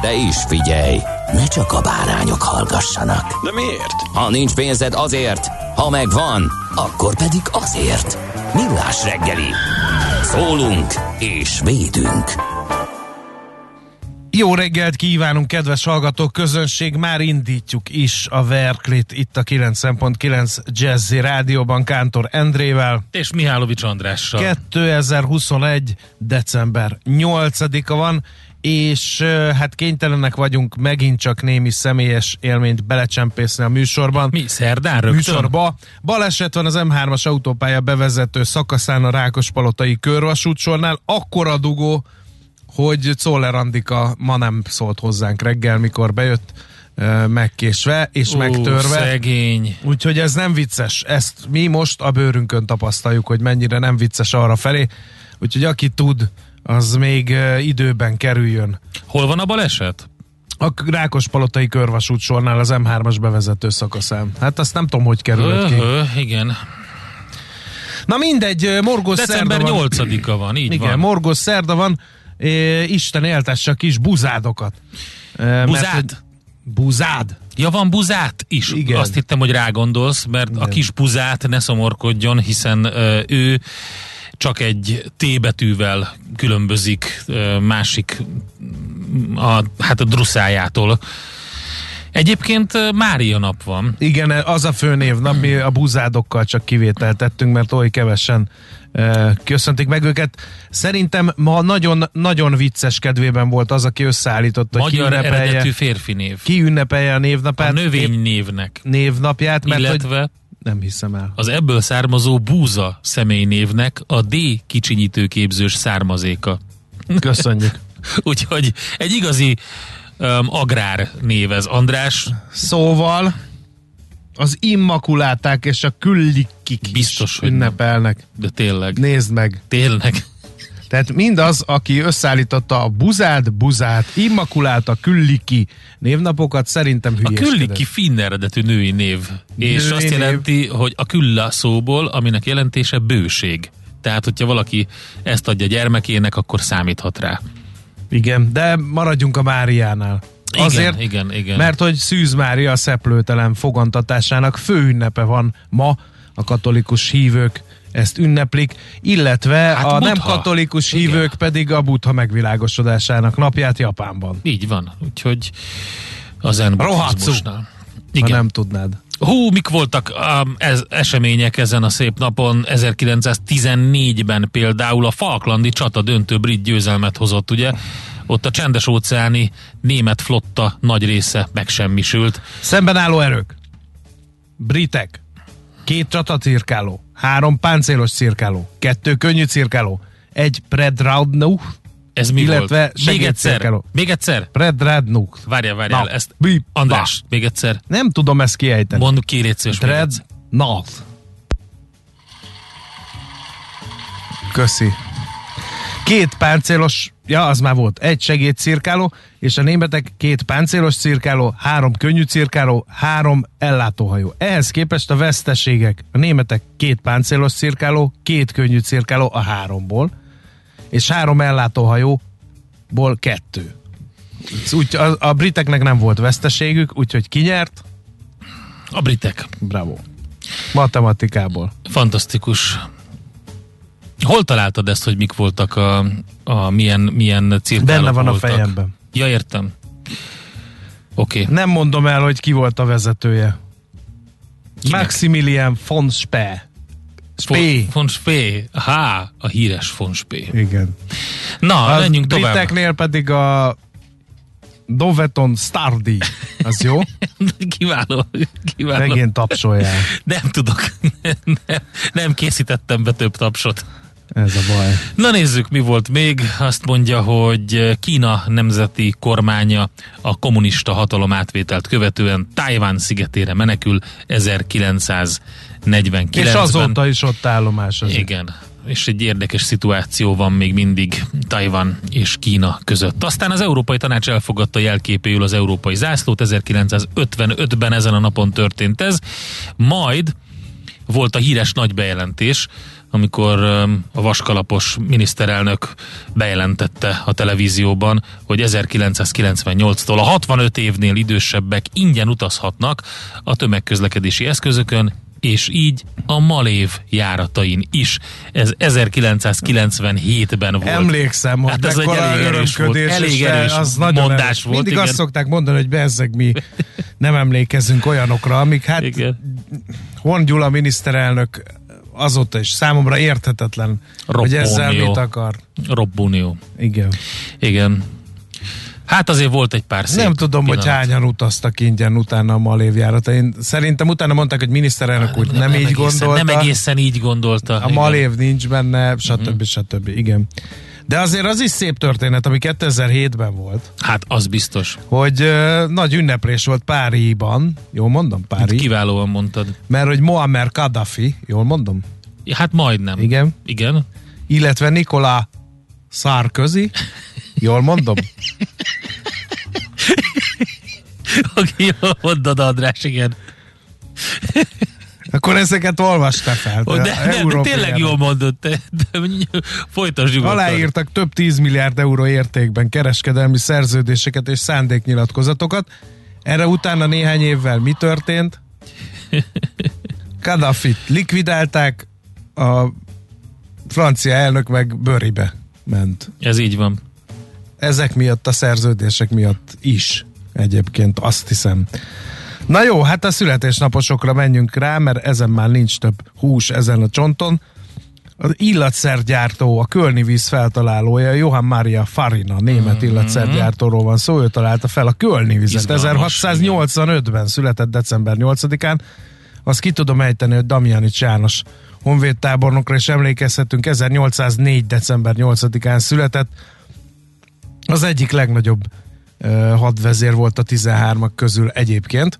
De is figyelj, ne csak a bárányok hallgassanak. De miért? Ha nincs pénzed azért, ha megvan, akkor pedig azért. Millás reggeli. Szólunk és védünk. Jó reggelt kívánunk, kedves hallgatók, közönség! Már indítjuk is a Verklit itt a 9.9 Jazzy Rádióban Kántor Endrével. És Mihálovics Andrással. 2021. december 8-a van, és hát kénytelenek vagyunk megint csak némi személyes élményt belecsempészni a műsorban. Mi, szerdán rögtön? Műsorba. Baleset van az M3-as autópálya bevezető szakaszán a Rákospalotai körvasútsornál. Akkora dugó, hogy Czoller Andika ma nem szólt hozzánk reggel, mikor bejött megkésve és Ó, megtörve. szegény. Úgyhogy ez nem vicces. Ezt mi most a bőrünkön tapasztaljuk, hogy mennyire nem vicces arra felé. Úgyhogy aki tud, az még időben kerüljön. Hol van a baleset? A Rákospalotai körvasút sornál az M3-as bevezető szakaszán. Hát azt nem tudom, hogy került ki. Igen. Na mindegy, morgos December szerda van. 8-a van, így Igen, van. morgos szerda van. É, Isten éltesse a kis buzádokat. É, mert Buzád? hogy- Buzád? Ja, van buzát is. Igen. Azt hittem, hogy rá gondolsz, mert a Igen. kis buzát ne szomorkodjon, hiszen ö, ő csak egy T betűvel különbözik másik a, hát a druszájától. Egyébként Mária nap van. Igen, az a főnévnap, mi a buzádokkal csak kivételt tettünk, mert oly kevesen köszöntik meg őket. Szerintem ma nagyon-nagyon vicces kedvében volt az, aki összeállította, ki Magyar ünnepelje, eredetű férfi név. ki ünnepelje a A névnapát. növény névnek. névnapját, mert hogy Illetve nem hiszem el. az ebből származó búza személynévnek a D kicsinyítőképzős származéka. Köszönjük. Úgyhogy egy igazi um, agrár név ez. András, Szóval az immakuláták és a küllikik Biztos, is hogy nem. ünnepelnek. de tényleg, Nézd meg. tényleg. Tehát mindaz, aki összeállította a buzát, buzát, immakulálta, külliki névnapokat, szerintem A hülyeskedett. külliki finn eredetű női név. És Női azt név. jelenti, hogy a külla szóból, aminek jelentése bőség. Tehát, hogyha valaki ezt adja gyermekének, akkor számíthat rá. Igen, de maradjunk a Máriánál. Igen, Azért, igen, igen. mert hogy Szűz Mária a szeplőtelen fogantatásának fő ünnepe van ma, a katolikus hívők ezt ünneplik, illetve Hát a nem Buddha. katolikus Igen. hívők pedig a buddha megvilágosodásának napját Japánban. Így van. Úgyhogy az zen Rohadszú. buddhizmusnál. Ha Igen. nem tudnád. Hú, mik voltak um, ez, események ezen a szép napon? 1914-ben például a Falklandi csata döntő brit győzelmet hozott, ugye? Ott a csendes óceáni német flotta nagy része megsemmisült. Szemben álló erők. Britek. Két csatacirkáló. Három páncélos cirkáló. Kettő könnyű cirkáló. Egy Predradnuk. Ez mi Illetve volt? Még egyszer. segédcirkáló. Még egyszer. Predradnuk. Várjál, várjál. Na, Ezt, bi- András, még egyszer. Nem tudom ezt kiejteni. Mondd ki, légy szíves. Dreadnought. Köszi. Két páncélos, ja, az már volt, egy segédcirkáló, és a németek két páncélos cirkáló, három könnyű cirkáló, három ellátóhajó. Ehhez képest a veszteségek, a németek két páncélos cirkáló, két könnyű cirkáló a háromból, és három ellátóhajóból kettő. Úgy, a, a briteknek nem volt veszteségük, úgyhogy kinyert, A britek. Bravo. Matematikából. Fantasztikus. Hol találtad ezt, hogy mik voltak a, a milyen, milyen cirkálók Benne van voltak? a fejemben. Ja, értem. Oké. Okay. Nem mondom el, hogy ki volt a vezetője. Kinek? Maximilian von Spee. Spee. Von Spee. Há, a híres von Spee. Igen. Na, A menjünk tovább. briteknél pedig a Doveton Stardi. Az jó? Kiváló. Kiváló. Megint tapsolják. Nem tudok. Nem, nem készítettem be több tapsot. Ez a baj. Na nézzük, mi volt még. Azt mondja, hogy Kína nemzeti kormánya a kommunista hatalom átvételt követően Tájván szigetére menekül 1949-ben. És azóta is ott állomás az. Igen, és egy érdekes szituáció van még mindig Tajvan és Kína között. Aztán az Európai Tanács elfogadta jelképéül az európai zászlót, 1955-ben ezen a napon történt ez, majd volt a híres nagy bejelentés, amikor a vaskalapos miniszterelnök bejelentette a televízióban, hogy 1998-tól a 65 évnél idősebbek ingyen utazhatnak a tömegközlekedési eszközökön, és így a Malév járatain is. Ez 1997-ben volt. Emlékszem, hogy Hát ez egy elég erős volt, elég erős az mondás erős. volt, Mindig igen. azt szokták mondani, hogy bezzeg mi nem emlékezünk olyanokra, amik hát Igen. Horn Gyula miniszterelnök azóta is számomra érthetetlen, hogy ezzel mit akar. Robbunió. Igen. Igen. Hát azért volt egy pár szép nem tudom, pillanat. hogy hányan utaztak ingyen utána a Malév járatain. Szerintem utána mondták, hogy miniszterelnök úgy nem, így egészen, gondolta. Nem egészen így gondolta. A igen. Malév nincs benne, stb. Mhm. stb. Igen. De azért az is szép történet, ami 2007-ben volt, Hát az biztos. hogy ö, nagy ünneplés volt Páriban, jól mondom, Pári, Kiválóan mondtad. mert hogy Muammar Gaddafi, jól mondom, Hát majdnem. Igen. Igen. illetve Nikola Sarkozy, jól mondom, Oké, jól mondod, András, igen. Akkor ezeket olvasta fel. De, de, de tényleg jól mondod, te, de, folytasd nyugodtan. Aláírtak több 10 milliárd euró értékben kereskedelmi szerződéseket és szándéknyilatkozatokat. Erre utána néhány évvel mi történt? Gaddafit likvidálták, a francia elnök meg bőribe ment. Ez így van. Ezek miatt, a szerződések miatt is egyébként, azt hiszem. Na jó, hát a születésnaposokra menjünk rá, mert ezen már nincs több hús ezen a csonton. Az illatszergyártó, a Kölni víz feltalálója, Johann Maria Farina, német Mhm. illatszergyártóról van szó, ő találta fel a Kölni vizet. Izgalmas, 1685-ben született december 8-án. Azt ki tudom ejteni, hogy Damjanics János honvédtábornokra is emlékezhetünk, 1804. december 8-án született. Az egyik legnagyobb hadvezér volt a 13-ak közül egyébként,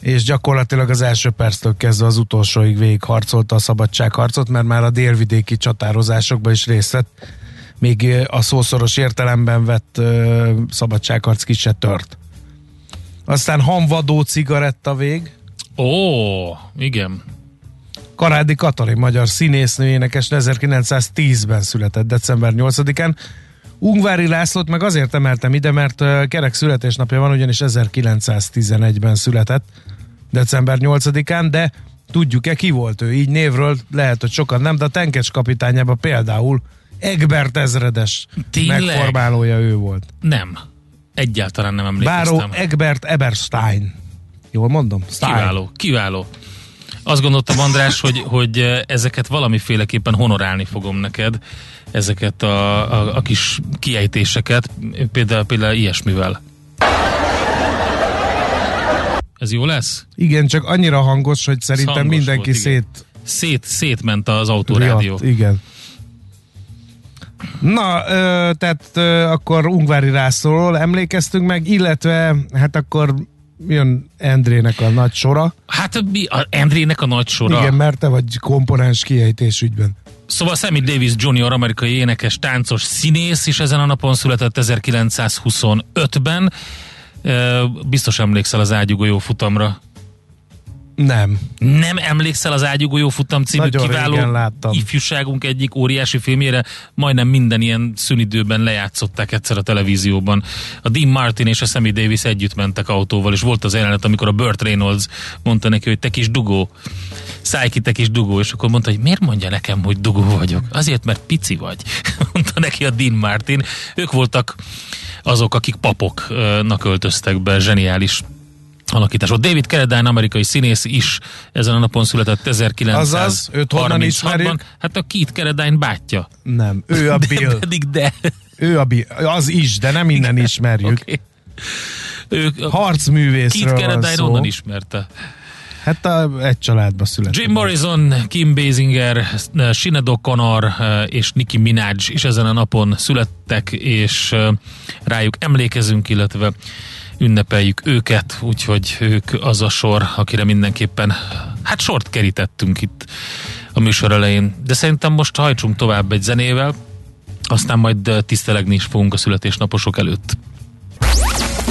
és gyakorlatilag az első perctől kezdve az utolsóig végigharcolta a szabadságharcot, mert már a délvidéki csatározásokban is részt vett, még ö, a szószoros értelemben vett uh, szabadságharc ki se tört. Aztán hamvadó cigaretta vég, Ó, igen. Karádi Katalin, magyar színésznő énekes 1910-ben született december 8-án. Ungvári Lászlót meg azért emeltem ide, mert kerek születésnapja van, ugyanis 1911-ben született december 8-án, de tudjuk-e ki volt ő? Így névről lehet, hogy sokan nem, de a Tenkes kapitányában például Egbert ezredes Tényleg? megformálója ő volt. Nem. Egyáltalán nem emlékeztem. Báró Egbert Eberstein. Jól mondom? Stein. Kiváló, kiváló. Azt gondoltam, András, hogy, hogy ezeket valamiféleképpen honorálni fogom neked, ezeket a, a, a kis kiejtéseket, például, például ilyesmivel. Ez jó lesz? Igen, csak annyira hangos, hogy szerintem hangos mindenki volt, igen. szét Szét, szétment az autórádió. Riadt, igen. Na, ö, tehát ö, akkor Ungvári Rászlóról emlékeztünk meg, illetve hát akkor jön Endrének a nagy sora. Hát mi, a Endrének a nagy sora. Igen, mert te vagy komponens kiejtés ügyben. Szóval Sammy Davis Jr. amerikai énekes, táncos, színész is ezen a napon született 1925-ben. Ö, Biztos emlékszel az ágyugójó futamra. Nem. Nem emlékszel az Ágyugójó futam című Nagyon kiváló láttam. ifjúságunk egyik óriási filmjére, majdnem minden ilyen szünidőben lejátszották egyszer a televízióban. A Dean Martin és a Sammy Davis együtt mentek autóval, és volt az jelenet, amikor a Burt Reynolds mondta neki, hogy te kis dugó, szállj ki, te kis dugó, és akkor mondta, hogy miért mondja nekem, hogy dugó vagyok? Azért, mert pici vagy, mondta neki a Dean Martin. Ők voltak azok, akik papoknak öltöztek be, zseniális alakítás volt. David Carradine, amerikai színész is ezen a napon született Azaz, őt honnan 1936-ban. ismerjük? Hát a Keith Carradine bátyja. Nem. Ő a De, Bill. pedig de. Ő a Bill. Az is, de nem innen ismerjük. Okay. A Harcművészről Keith szó. onnan ismerte. Hát a, egy családba született. Jim Morrison, Kim Basinger, Sinead O'Connor eh, és Nicki Minaj is ezen a napon születtek, és eh, rájuk emlékezünk, illetve ünnepeljük őket, úgyhogy ők az a sor, akire mindenképpen hát sort kerítettünk itt a műsor elején. De szerintem most hajtsunk tovább egy zenével, aztán majd tisztelegni is fogunk a születésnaposok előtt.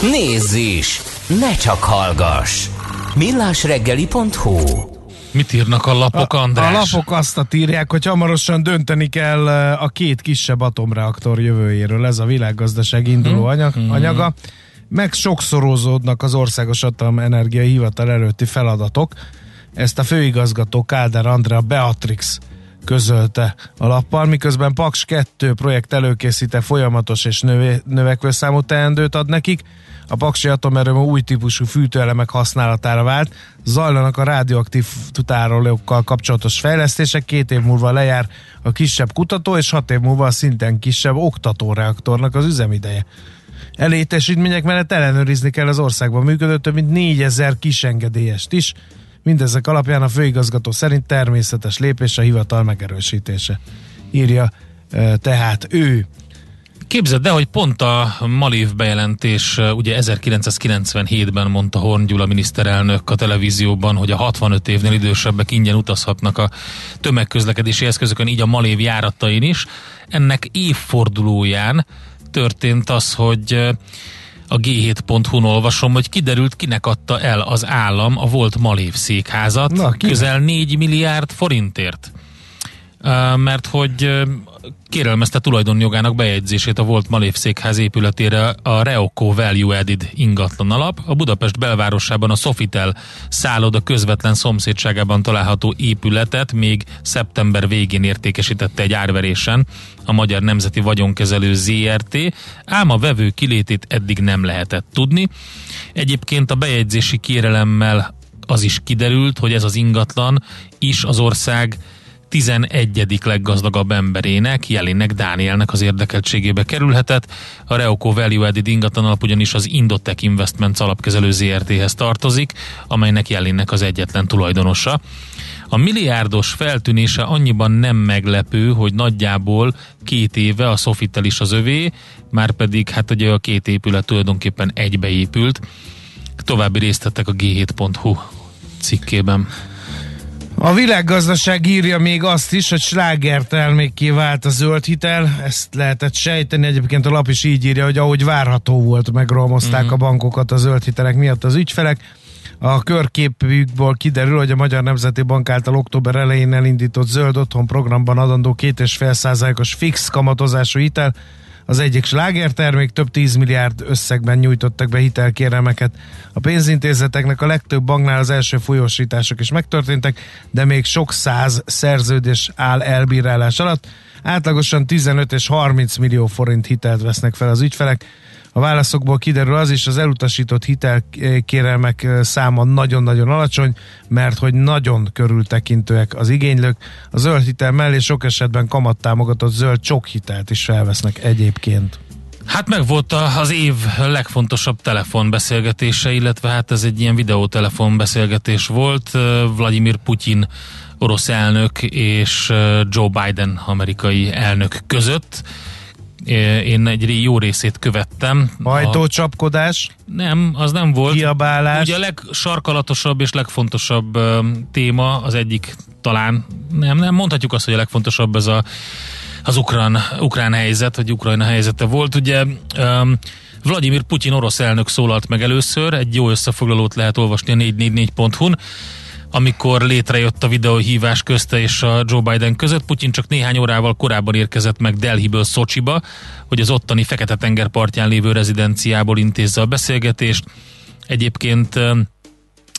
Nézz is! Ne csak hallgass! millásreggeli.hu Mit írnak a lapok, András? A, a lapok azt írják, hogy hamarosan dönteni kell a két kisebb atomreaktor jövőjéről. Ez a világgazdaság induló mhm. anyag, mhm. anyaga. Meg sokszorozódnak az Országos Atomenergia Hivatal előtti feladatok. Ezt a főigazgató Kádár Andrea Beatrix közölte a lappal, miközben Paks 2 projekt előkészíte folyamatos és növe, növekvő számú teendőt ad nekik. A Paksi atomerőmű új típusú fűtőelemek használatára vált. Zajlanak a rádióaktív tárolókkal kapcsolatos fejlesztések, két év múlva lejár a kisebb kutató, és hat év múlva a szinten kisebb oktatóreaktornak az üzemideje. Elétesítmények mellett ellenőrizni kell az országban működő több mint 4000 kisengedélyest is, Mindezek alapján a főigazgató szerint természetes lépés a hivatal megerősítése. Írja tehát ő. Képzeld el, hogy pont a Malév bejelentés, ugye 1997-ben mondta Horn Gyula miniszterelnök a televízióban, hogy a 65 évnél idősebbek ingyen utazhatnak a tömegközlekedési eszközökön, így a Malév járatain is. Ennek évfordulóján történt az, hogy a G7.hu-n olvasom, hogy kiderült, kinek adta el az állam a volt Malév székházat Na, közel 4 milliárd forintért. Mert hogy kérelmezte tulajdonjogának bejegyzését a volt Malév székház épületére a Reoco Value Added ingatlan alap. A Budapest belvárosában a Sofitel szálloda közvetlen szomszédságában található épületet még szeptember végén értékesítette egy árverésen a Magyar Nemzeti Vagyonkezelő ZRT, ám a vevő kilétét eddig nem lehetett tudni. Egyébként a bejegyzési kérelemmel az is kiderült, hogy ez az ingatlan is az ország 11. leggazdagabb emberének, Jelinnek Dánielnek az érdekeltségébe kerülhetett. A Reoco Value Added ingatlan alap ugyanis az Indotech Investments alapkezelő ZRT-hez tartozik, amelynek Jelinnek az egyetlen tulajdonosa. A milliárdos feltűnése annyiban nem meglepő, hogy nagyjából két éve a Sofitel is az övé, már pedig hát ugye a két épület tulajdonképpen egybeépült. További részletek a g7.hu cikkében. A világgazdaság írja még azt is, hogy sláger termékké vált a zöld hitel. Ezt lehetett sejteni. Egyébként a lap is így írja, hogy ahogy várható volt, megromozták mm-hmm. a bankokat a zöld hitelek miatt az ügyfelek. A körképükből kiderül, hogy a Magyar Nemzeti Bank által október elején elindított zöld otthon programban adandó 2,5%-os fix kamatozású hitel az egyik slágertermék, több 10 milliárd összegben nyújtottak be hitelkérelmeket. A pénzintézeteknek a legtöbb banknál az első folyósítások is megtörténtek, de még sok száz szerződés áll elbírálás alatt. Átlagosan 15 és 30 millió forint hitelt vesznek fel az ügyfelek. A válaszokból kiderül az is, az elutasított hitelkérelmek száma nagyon-nagyon alacsony, mert hogy nagyon körültekintőek az igénylők. A zöld hitel mellé sok esetben kamattámogatott zöld csok hitelt is felvesznek egyébként. Hát meg volt az év legfontosabb telefonbeszélgetése, illetve hát ez egy ilyen videótelefonbeszélgetés volt. Vladimir Putyin orosz elnök és Joe Biden amerikai elnök között én egy jó részét követtem. Ajtócsapkodás? A... Nem, az nem volt. Kiabálás? Ugye a legsarkalatosabb és legfontosabb téma, az egyik talán, nem, nem, mondhatjuk azt, hogy a legfontosabb ez a, az ukrán, ukrán helyzet, vagy Ukrajna helyzete volt. Ugye um, Vladimir Putyin orosz elnök szólalt meg először, egy jó összefoglalót lehet olvasni a 444.hu-n amikor létrejött a videóhívás közte és a Joe Biden között. Putyin csak néhány órával korábban érkezett meg Delhiből Szocsiba, hogy az ottani Fekete-tenger partján lévő rezidenciából intézze a beszélgetést. Egyébként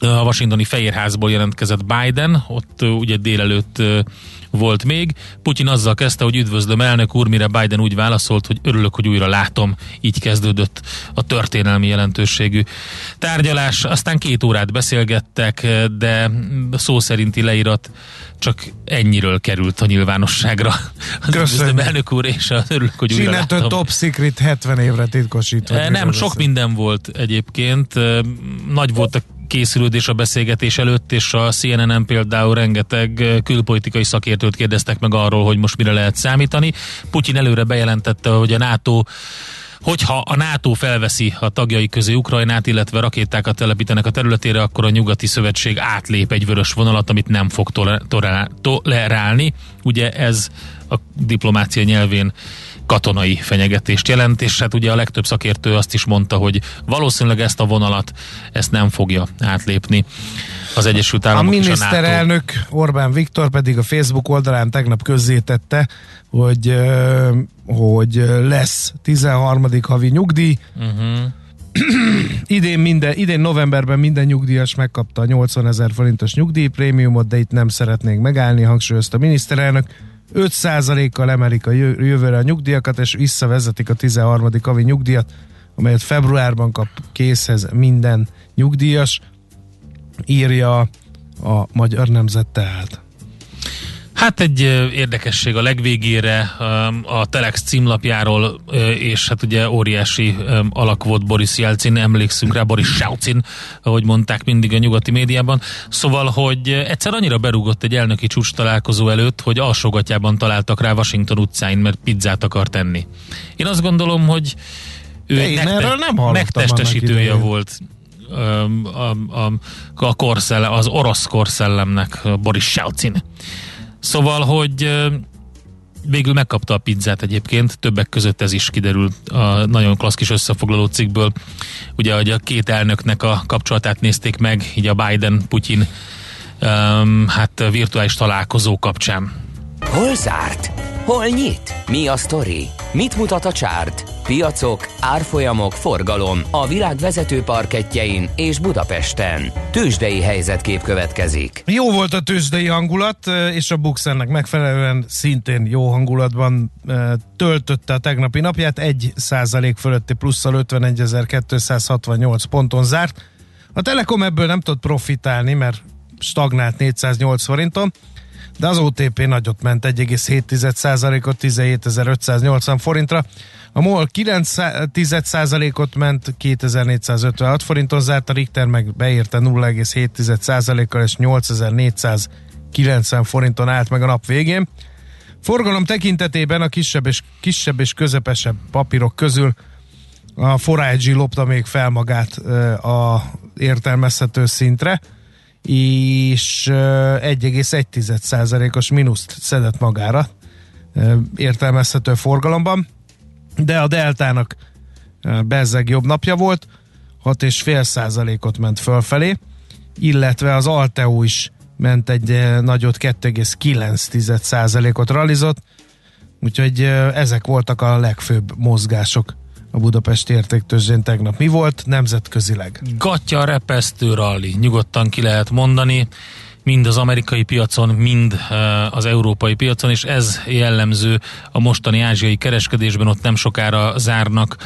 a washingtoni Fehérházból jelentkezett Biden, ott ugye délelőtt volt még. Putyin azzal kezdte, hogy üdvözlöm elnök úr, mire Biden úgy válaszolt, hogy örülök, hogy újra látom. Így kezdődött a történelmi jelentőségű tárgyalás. Aztán két órát beszélgettek, de szó szerinti leírat csak ennyiről került a nyilvánosságra. Köszönöm, elnök úr, és örülök, hogy újra láttam. Top Secret 70 évre titkosítva. Nem, sok minden volt egyébként. Nagy volt a készülődés a beszélgetés előtt, és a CNN-en például rengeteg külpolitikai szakértőt kérdeztek meg arról, hogy most mire lehet számítani. Putyin előre bejelentette, hogy a NATO Hogyha a NATO felveszi a tagjai közé Ukrajnát, illetve rakétákat telepítenek a területére, akkor a nyugati szövetség átlép egy vörös vonalat, amit nem fog tolerálni. Ugye ez a diplomácia nyelvén katonai fenyegetést jelent, és hát ugye a legtöbb szakértő azt is mondta, hogy valószínűleg ezt a vonalat ezt nem fogja átlépni az Egyesült Államok A miniszterelnök Orbán Viktor pedig a Facebook oldalán tegnap közzétette, hogy, hogy lesz 13. havi nyugdíj. Uh-huh. idén, minden, idén novemberben minden nyugdíjas megkapta a 80 ezer forintos nyugdíjprémiumot, de itt nem szeretnénk megállni, hangsúlyozta a miniszterelnök. 5%-kal emelik a jövőre a nyugdíjakat, és visszavezetik a 13. havi nyugdíjat, amelyet februárban kap készhez minden nyugdíjas, írja a Magyar Nemzet tehát. Hát egy érdekesség a legvégére a Telex címlapjáról, és hát ugye óriási alak volt Boris Jelcin, emlékszünk rá, Boris Saucin, ahogy mondták mindig a nyugati médiában. Szóval, hogy egyszer annyira berúgott egy elnöki csúcs találkozó előtt, hogy alsógatjában találtak rá Washington utcáin, mert pizzát akar tenni. Én azt gondolom, hogy ő nekte- nem megtestesítője volt a, a, a korszellem, az orosz korszellemnek, Boris Saucin. Szóval, hogy végül megkapta a pizzát egyébként, többek között ez is kiderül a nagyon klassz kis összefoglaló cikkből. Ugye, hogy a két elnöknek a kapcsolatát nézték meg, így a Biden-Putyin um, hát virtuális találkozó kapcsán. Hol zárt? Hol nyit? Mi a sztori? Mit mutat a csárt? Piacok, árfolyamok, forgalom a világ vezető parketjein és Budapesten. Tősdei helyzetkép következik. Jó volt a tőzsdei hangulat, és a Buxennek megfelelően szintén jó hangulatban töltötte a tegnapi napját. Egy százalék fölötti plusszal 51.268 ponton zárt. A Telekom ebből nem tud profitálni, mert stagnált 408 forinton de az OTP nagyot ment 1,7%-ot 17.580 forintra. A MOL 9%-ot ment 2456 forinton zárt, a Richter meg beérte 0,7%-kal és 8490 forinton állt meg a nap végén. Forgalom tekintetében a kisebb és, kisebb és közepesebb papírok közül a Forage lopta még fel magát a értelmezhető szintre és 1,1%-os mínuszt szedett magára értelmezhető forgalomban, de a Deltának bezzeg jobb napja volt, 6,5%-ot ment fölfelé, illetve az Alteo is ment egy nagyot 2,9%-ot realizott, úgyhogy ezek voltak a legfőbb mozgások a Budapest értéktőzsén tegnap. Mi volt? Nemzetközileg? Gatya repesztő rally, nyugodtan ki lehet mondani, mind az amerikai piacon, mind az európai piacon, és ez jellemző a mostani ázsiai kereskedésben, ott nem sokára zárnak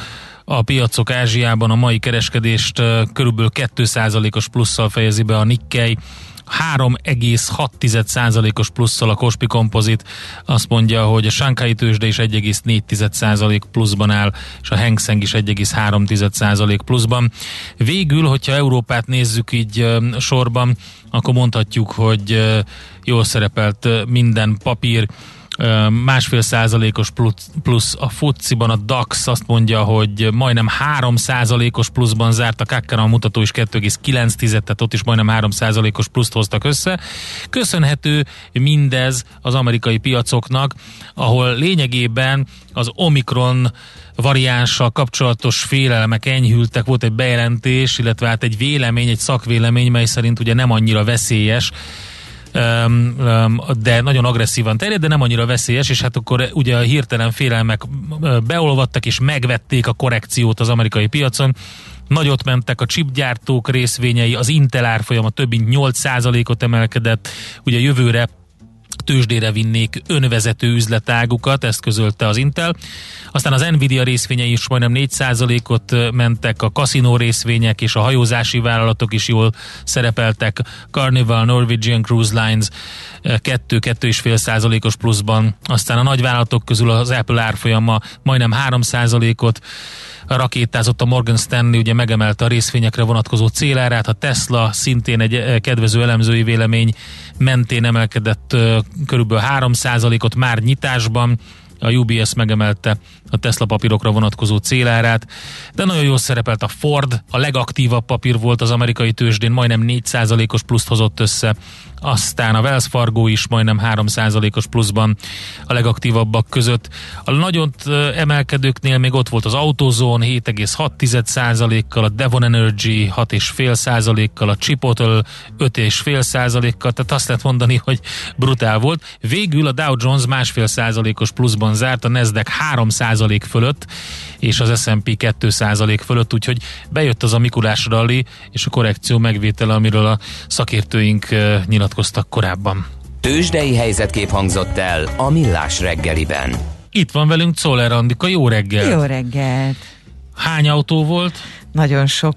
a piacok Ázsiában. A mai kereskedést körülbelül 2%-os plusszal fejezi be a Nikkei, 3,6%-os plusszal a Kospi Kompozit azt mondja, hogy a Shanghai tőzsde is 1,4% pluszban áll, és a Hang Seng is 1,3% pluszban. Végül, hogyha Európát nézzük így sorban, akkor mondhatjuk, hogy jól szerepelt minden papír, másfél százalékos plusz a futciban a DAX azt mondja, hogy majdnem 3 százalékos pluszban zárt, a Kakkara a mutató is 2,9, tehát ott is majdnem 3 százalékos pluszt hoztak össze. Köszönhető mindez az amerikai piacoknak, ahol lényegében az Omikron variánssal kapcsolatos félelmek enyhültek, volt egy bejelentés, illetve hát egy vélemény, egy szakvélemény, mely szerint ugye nem annyira veszélyes, de nagyon agresszívan terjed, de nem annyira veszélyes, és hát akkor ugye a hirtelen félelmek beolvadtak és megvették a korrekciót az amerikai piacon. Nagyot mentek a chipgyártók részvényei, az Intel árfolyama több mint 8%-ot emelkedett, ugye jövőre tőzsdére vinnék önvezető üzletágukat, ezt közölte az Intel. Aztán az Nvidia részvényei is majdnem 4%-ot mentek, a kaszinó részvények és a hajózási vállalatok is jól szerepeltek. Carnival, Norwegian Cruise Lines 2-2,5%-os pluszban. Aztán a nagyvállalatok közül az Apple árfolyama majdnem 3%-ot rakétázott a Morgan Stanley, ugye megemelte a részvényekre vonatkozó célárát, a Tesla szintén egy kedvező elemzői vélemény mentén emelkedett körülbelül 3%-ot már nyitásban, a UBS megemelte a Tesla papírokra vonatkozó célárát, de nagyon jól szerepelt a Ford, a legaktívabb papír volt az amerikai tőzsdén, majdnem 4%-os pluszt hozott össze, aztán a Wells Fargo is majdnem 3%-os pluszban a legaktívabbak között. A nagyon emelkedőknél még ott volt az Autozone 7,6%-kal, a Devon Energy 6,5%-kal, a Chipotle 5,5%-kal, tehát azt lehet mondani, hogy brutál volt. Végül a Dow Jones másfél százalékos pluszban zárt, a Nasdaq 3% fölött, és az S&P 2% fölött, úgyhogy bejött az a Mikulás rally és a korrekció megvétele, amiről a szakértőink nyilatkoztak korábban. Tőzsdei helyzetkép hangzott el a Millás reggeliben. Itt van velünk Czoller Andika, jó reggel! Jó reggelt! Hány autó volt? Nagyon sok.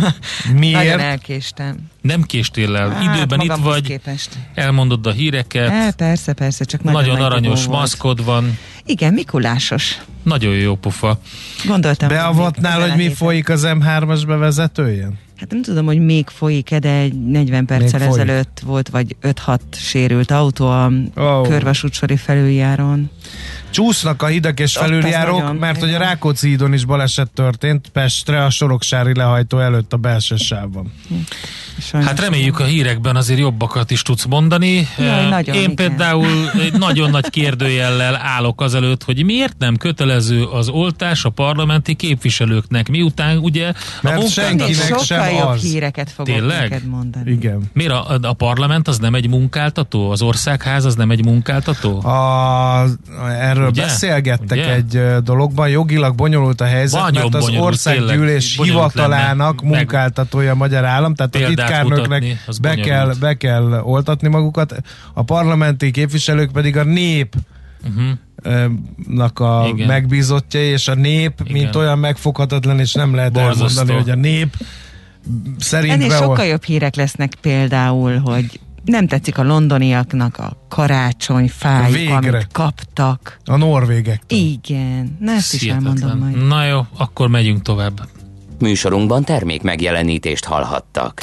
Miért? Nagyon elkéstem. Nem késtél el, hát, időben itt vagy, képest. elmondod a híreket. E, persze, persze, csak nagyon, nagyon nagy aranyos volt. maszkod van. Igen, Mikulásos. Nagyon jó pofa. Gondoltam. Beavatnál, hogy mi folyik az M3-as bevezetőjén? Hát nem tudom, hogy még folyik-e, de egy 40 perccel folyik. ezelőtt volt, vagy 5-6 sérült autó a oh. körvasútsori felüljáron. Csúsznak a hidak és Ott felüljárók, nagyon, mert hogy a. Rákóczi hídon is baleset történt, Pestre a Soroksári lehajtó előtt a belső sávban. Sajnos Hát reméljük a hírekben azért jobbakat is tudsz mondani. Jaj, nagyon, Én igen. például egy nagyon nagy kérdőjellel állok azelőtt, hogy miért nem kötelező az oltás a parlamenti képviselőknek, miután ugye a Mert munkát- senki- Még Akinek sokkal sem jobb az. híreket fogok Tényleg? neked mondani. Igen. Miért a, a parlament az nem egy munkáltató? Az országház az nem egy munkáltató? A, erről Ugye? beszélgettek Ugye? egy dologban, jogilag bonyolult a helyzet, Nagyon mert az bonyolult, országgyűlés tényleg, hivatalának lenne. Meg- munkáltatója a magyar állam, tehát a Mutatni, az be bonyolult. kell, be kell oltatni magukat, a parlamenti képviselők pedig a nép Uh-huh. nak a Igen. megbízottja, és a nép, Igen. mint olyan megfoghatatlan, és nem lehet Borzasztó. elmondani, hogy a nép szerint Ennél beol- sokkal jobb hírek lesznek például, hogy nem tetszik a londoniaknak a karácsony fáj, Végre. amit kaptak. a norvégek. Igen, na ezt is elmondom majd. Na jó, akkor megyünk tovább. Műsorunkban termék megjelenítést hallhattak.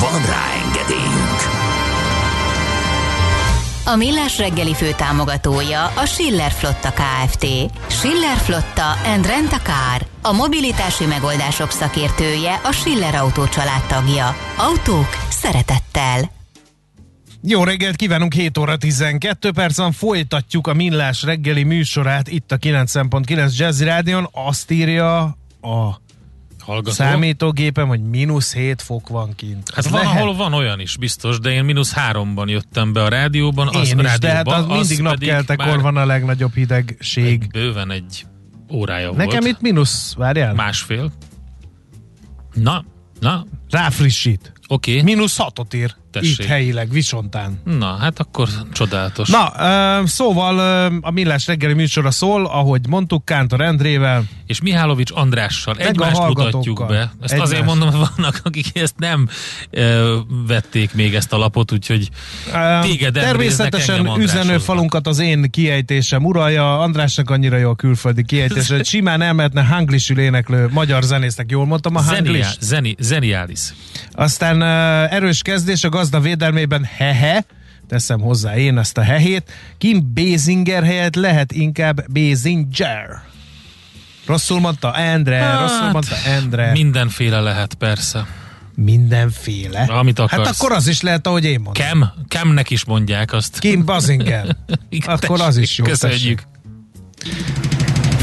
Van rá engedélyünk! A Millás reggeli fő támogatója a Schiller Flotta KFT. Schiller Flotta and Rent a Car. A mobilitási megoldások szakértője a Schiller Autó család tagja. Autók szeretettel. Jó reggelt kívánunk, 7 óra 12 percen folytatjuk a Millás reggeli műsorát itt a 9.9 Jazzy Rádion. Azt írja a Hallgató. számítógépem, hogy mínusz 7 fok van kint. Hát Ez van, lehet? ahol van olyan is biztos, de én mínusz háromban jöttem be a rádióban. Az Én is, rádióban, de hát az mindig pedig napkeltekor van a legnagyobb hidegség. Egy, bőven egy órája Nekem volt. itt mínusz, várjál, Másfél. Na, na, ráfrissít. Oké, okay. Mínusz hatot ír. Tessék. Itt helyileg, Visontán. na hát akkor csodálatos. Na, ö, szóval ö, a Millás reggeli műsora szól, ahogy mondtuk, Kántor Endrével. És Mihálovics Andrással Meg egymást mutatjuk be. Ezt Egymást. azért mondom, hogy vannak, akik ezt nem ö, vették még ezt a lapot, úgyhogy Ö, Téged Természetesen engem Andráshoz. üzenőfalunkat az én kiejtésem uralja. Andrásnak annyira jó a külföldi kiejtése, hogy simán elmehetne hanglisül éneklő magyar zenésznek. Jól mondtam a hanglis? zeni, zeniális. Aztán uh, erős kezdés a gazda védelmében hehe, teszem hozzá én ezt a hehét, Kim Basinger helyett lehet inkább Basinger. Rosszul mondta Endre, Hát, rosszul mondta Endre. Mindenféle lehet, persze. Mindenféle. Amit Hát akarsz. akkor az is lehet, ahogy én mondtam. Kem, Kemnek is mondják azt. Kim Basinger. Igen, akkor az is jó. Köszönjük.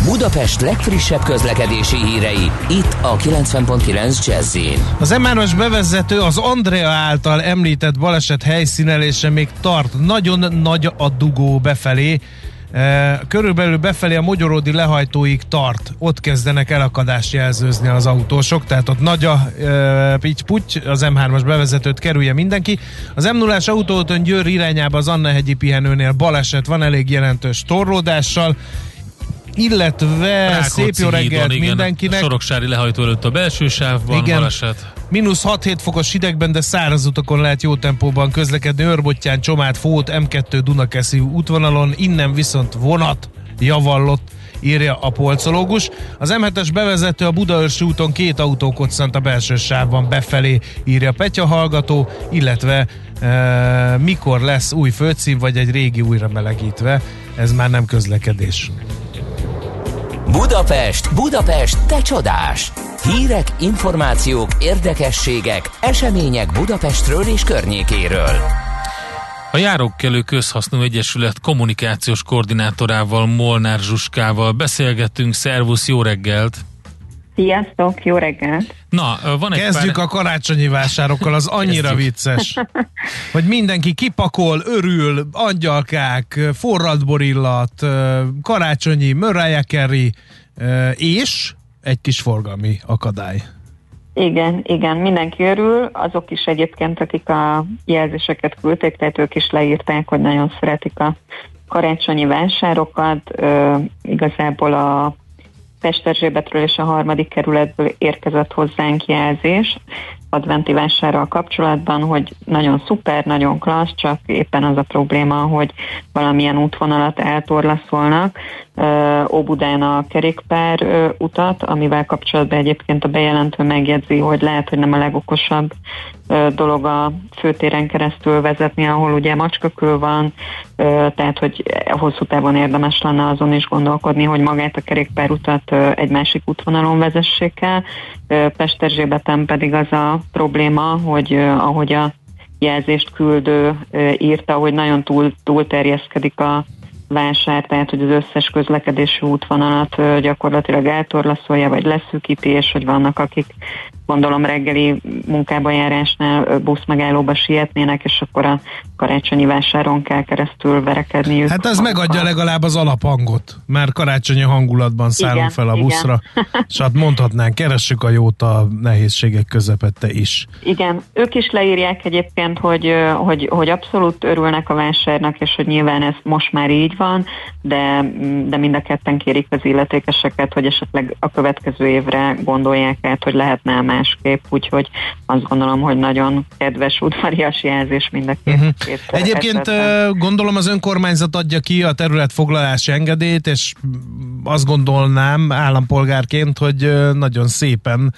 Budapest legfrissebb közlekedési hírei, itt a 90.9 jazz Az M3-as bevezető az Andrea által említett baleset helyszínelése még tart. Nagyon nagy a dugó befelé. E, körülbelül befelé a Mogyoródi lehajtóig tart. Ott kezdenek elakadást jelzőzni az autósok, tehát ott nagy a e, pitty az M3-as bevezetőt kerülje mindenki. Az m 0 autóton Győr irányába az Anna-hegyi pihenőnél baleset van elég jelentős torlódással, illetve Rákóczi szép jó hídon, reggelt igen, mindenkinek. Soroksári lehajtó előtt a belső sávban Igen. baleset. Mínusz 6-7 fokos hidegben, de száraz utakon lehet jó tempóban közlekedni. Őrbottyán, Csomát, Fót, M2 Dunakeszi útvonalon, innen viszont vonat javallott írja a polcológus. Az M7-es bevezető a Budaörsi úton két autó koccant a belső sávban befelé, írja Petya hallgató, illetve e, mikor lesz új földszín, vagy egy régi újra melegítve, ez már nem közlekedés. Budapest, Budapest, te csodás! Hírek, információk, érdekességek, események Budapestről és környékéről. A Járókelő Közhasznú Egyesület kommunikációs koordinátorával, Molnár Zsuskával beszélgettünk. Szervusz, jó reggelt! Sziasztok, jó reggelt! Na, van egy Kezdjük pár... a karácsonyi vásárokkal, az annyira vicces, hogy mindenki kipakol, örül, angyalkák, forradborillat, karácsonyi Mariah Carey, és egy kis forgalmi akadály. Igen, igen, mindenki örül, azok is egyébként, akik a jelzéseket küldték, tehát ők is leírták, hogy nagyon szeretik a karácsonyi vásárokat. Ö, igazából a Pesterzsébetről és a harmadik kerületből érkezett hozzánk jelzés adventi vásárral kapcsolatban, hogy nagyon szuper, nagyon klassz, csak éppen az a probléma, hogy valamilyen útvonalat eltorlaszolnak. Óbudán a kerékpár utat, amivel kapcsolatban egyébként a bejelentő megjegyzi, hogy lehet, hogy nem a legokosabb dolog a főtéren keresztül vezetni, ahol ugye macskakül van, tehát hogy hosszú távon érdemes lenne azon is gondolkodni, hogy magát a kerékpárutat egy másik útvonalon vezessék el. Pesterzsébeten pedig az a probléma, hogy ahogy a jelzést küldő írta, hogy nagyon túl, túl terjeszkedik a vásár, tehát hogy az összes közlekedési útvonalat gyakorlatilag eltorlaszolja, vagy leszűkíti, és hogy vannak, akik gondolom reggeli munkába járásnál buszmegállóba sietnének, és akkor a karácsonyi vásáron kell keresztül verekedniük. Hát ez megadja legalább az alaphangot, mert karácsonyi hangulatban szállunk Igen, fel a igen. buszra, és hát mondhatnánk, keressük a jót a nehézségek közepette is. Igen, ők is leírják egyébként, hogy, hogy, hogy abszolút örülnek a vásárnak, és hogy nyilván ez most már így van, de, de mind a ketten kérik az illetékeseket, hogy esetleg a következő évre gondolják át, hogy lehetne másképp, úgyhogy azt gondolom, hogy nagyon kedves udvarias jelzés mind a két, Mhm. két Egyébként gondolom az önkormányzat adja ki a területfoglalási engedélyt, és azt gondolnám állampolgárként, hogy nagyon szépen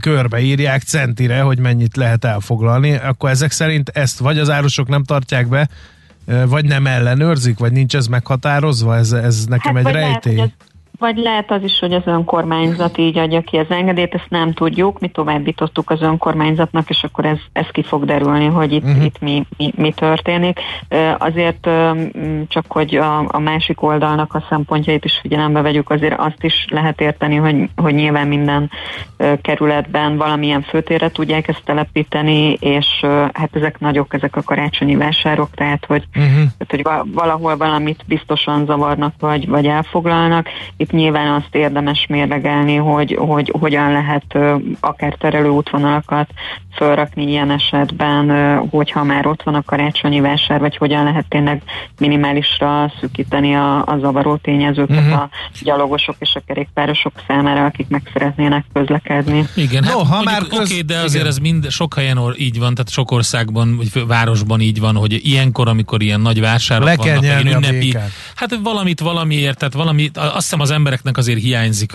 körbeírják centire, hogy mennyit lehet elfoglalni. Akkor ezek szerint ezt vagy az árusok nem tartják be, vagy nem ellenőrzik, vagy nincs ez meghatározva, ez, ez nekem egy Hát, lehet, rejtély. az, vagy lehet az is, hogy az önkormányzat így adja ki az engedélyt, ezt nem tudjuk, mi továbbítottuk az önkormányzatnak, és akkor ez, ez ki fog derülni, hogy itt, uh-huh. itt mi, mi, mi történik. Azért csak, hogy a, a másik oldalnak a szempontjait is figyelembe vegyük, azért azt is lehet érteni, hogy, hogy nyilván minden kerületben valamilyen főtérre tudják ezt telepíteni, és hát ezek nagyok, ezek a karácsonyi vásárok, tehát hogy Uh-huh. tehát, hogy va- valahol valamit biztosan zavarnak, vagy, vagy elfoglalnak. Itt itt nyilván azt érdemes mérlegelni, hogy, hogy hogyan lehet akár terelő útvonalakat fölrakni ilyen esetben, hogyha már ott van a karácsonyi vásár, vagy hogyan lehet tényleg minimálisra szűkíteni a, a zavaró tényezőket uh-huh. a gyalogosok és a kerékpárosok számára, akik meg szeretnének közlekedni. Igen, no, hát ha már köz... oké, de azért igen. ez mind sok helyen így van, tehát sok országban, vagy városban így van, hogy ilyenkor, amikor ilyen nagy vásárok Le vannak, kell ünnepi, hát valamit valamiért, tehát valami, azt hiszem az embereknek azért hiányzik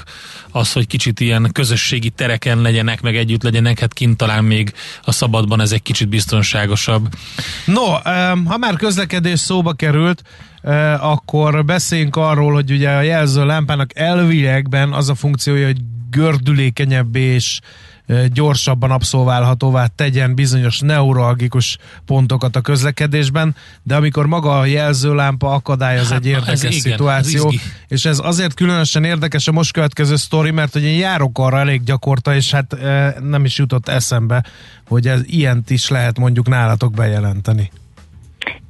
az, hogy kicsit ilyen közösségi tereken legyenek, meg együtt legyenek, hát kint talán még a szabadban ez egy kicsit biztonságosabb. No, ha már közlekedés szóba került, akkor beszéljünk arról, hogy ugye a jelző lámpának elvilegben az a funkciója, hogy gördülékenyebb és gyorsabban abszolválhatóvá tegyen bizonyos neuralgikus pontokat a közlekedésben, de amikor maga a jelzőlámpa akadályoz hát, egy érdekes ez szituáció, ez és ez azért különösen érdekes a most következő sztori, mert hogy én járok arra elég gyakorta, és hát nem is jutott eszembe, hogy ez ilyent is lehet mondjuk nálatok bejelenteni.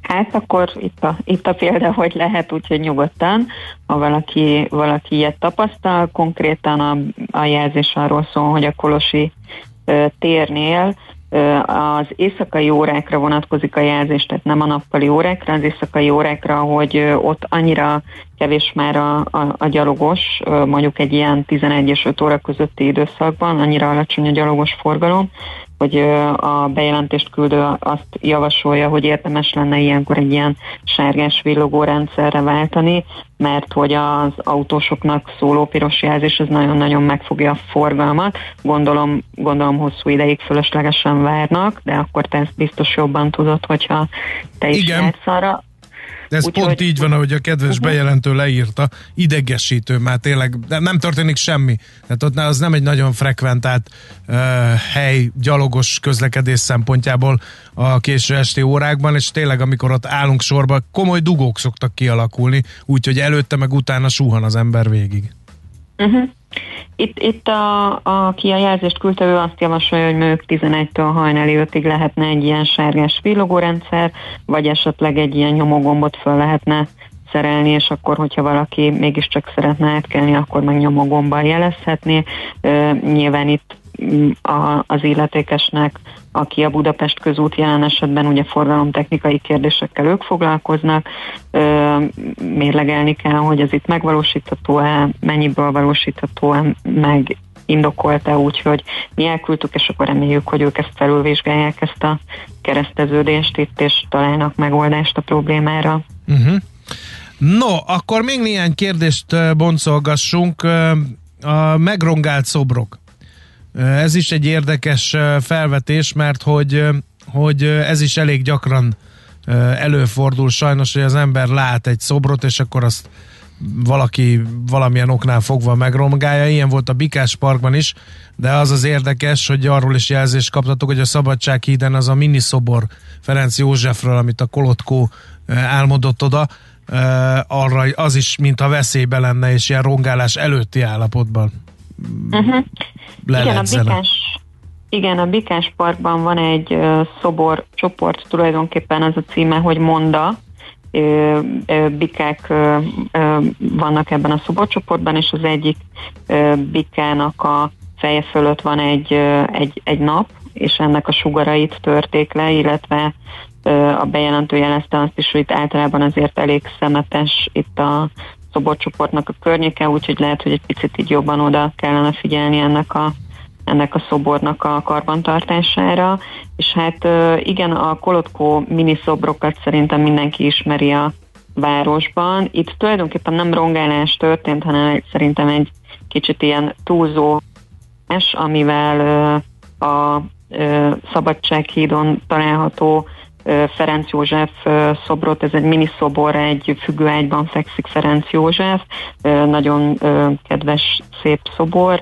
Hát akkor itt a, itt a példa, hogy lehet, úgyhogy nyugodtan, ha valaki, valaki ilyet tapasztal, konkrétan a, a jelzés arról szól, hogy a Kolosi ö, térnél ö, az éjszakai órákra vonatkozik a jelzés, tehát nem a nappali órákra, az éjszakai órákra, hogy ö, ott annyira kevés már a, a, a gyalogos, ö, mondjuk egy ilyen 11 és 5 óra közötti időszakban, annyira alacsony a gyalogos forgalom, hogy a bejelentést küldő azt javasolja, hogy érdemes lenne ilyenkor egy ilyen sárgás villogó rendszerre váltani, mert hogy az autósoknak szóló piros jelzés ez nagyon-nagyon megfogja a forgalmat. Gondolom, gondolom hosszú ideig fölöslegesen várnak, de akkor te ezt biztos jobban tudod, hogyha te is Igen. arra. Ez Úgy, pont hogy... így van, ahogy a kedves uh-huh. bejelentő leírta, idegesítő már tényleg, de nem történik semmi. Tehát ott az nem egy nagyon frekventált uh, hely gyalogos közlekedés szempontjából a késő esti órákban, és tényleg amikor ott állunk sorba, komoly dugók szoktak kialakulni, úgyhogy előtte meg utána suhan az ember végig. Uh-huh. Itt, itt a, a, aki a jelzést küldte, ő azt javasolja, hogy mondjuk 11-től hajnali 5-ig lehetne egy ilyen sárgás villogórendszer, vagy esetleg egy ilyen nyomógombot föl lehetne szerelni, és akkor, hogyha valaki mégiscsak szeretne átkelni, akkor meg nyomógombbal jelezhetné. Nyilván itt a, az illetékesnek, aki a Budapest közút jelen esetben ugye forgalomtechnikai kérdésekkel ők foglalkoznak, ö, mérlegelni kell, hogy ez itt megvalósítható-e, mennyiből valósítható-e, meg indokolta, úgyhogy mi elküldtük, és akkor reméljük, hogy ők ezt felülvizsgálják, ezt a kereszteződést itt, és találnak megoldást a problémára. Uh-huh. No, akkor még néhány kérdést boncolgassunk. A megrongált szobrok. Ez is egy érdekes felvetés, mert hogy, hogy ez is elég gyakran előfordul sajnos, hogy az ember lát egy szobrot, és akkor azt valaki valamilyen oknál fogva megrongálja. Ilyen volt a Bikás Parkban is, de az az érdekes, hogy arról is jelzést kaptatok, hogy a Szabadsághíden az a miniszobor Ferenc Józsefről, amit a Kolotkó álmodott oda, arra az is, mint a veszélybe lenne, és ilyen rongálás előtti állapotban uh-huh. igen, a Bikás, igen, a Bikás Parkban van egy uh, szobor csoport, tulajdonképpen az a címe, hogy Monda, bikák vannak ebben a szoborcsoportban, és az egyik bikának a feje fölött van egy, egy, egy nap, és ennek a sugarait törték le, illetve a bejelentő jelezte azt is, hogy itt általában azért elég szemetes itt a szoborcsoportnak a környéke, úgyhogy lehet, hogy egy picit így jobban oda kellene figyelni ennek a ennek a szobornak a karbantartására, és hát igen, a Kolotkó miniszobrokat szerintem mindenki ismeri a városban. Itt tulajdonképpen nem rongálás történt, hanem szerintem egy kicsit ilyen túlzó amivel a Szabadsághídon található Ferenc József szobrot, ez egy mini szobor, egy függőágyban fekszik Ferenc József, nagyon kedves, szép szobor,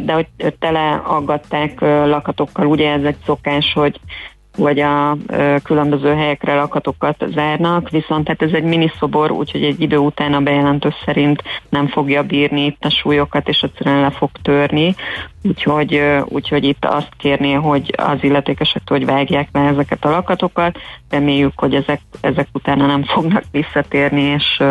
de hogy tele aggatták lakatokkal, ugye ez egy szokás, hogy vagy a különböző helyekre lakatokat zárnak, viszont hát ez egy miniszobor, úgyhogy egy idő után a bejelentő szerint nem fogja bírni itt a súlyokat, és egyszerűen le fog törni, úgyhogy, úgyhogy itt azt kérné, hogy az illetékesek, hogy vágják be ezeket a lakatokat, reméljük, hogy ezek, ezek utána nem fognak visszatérni, és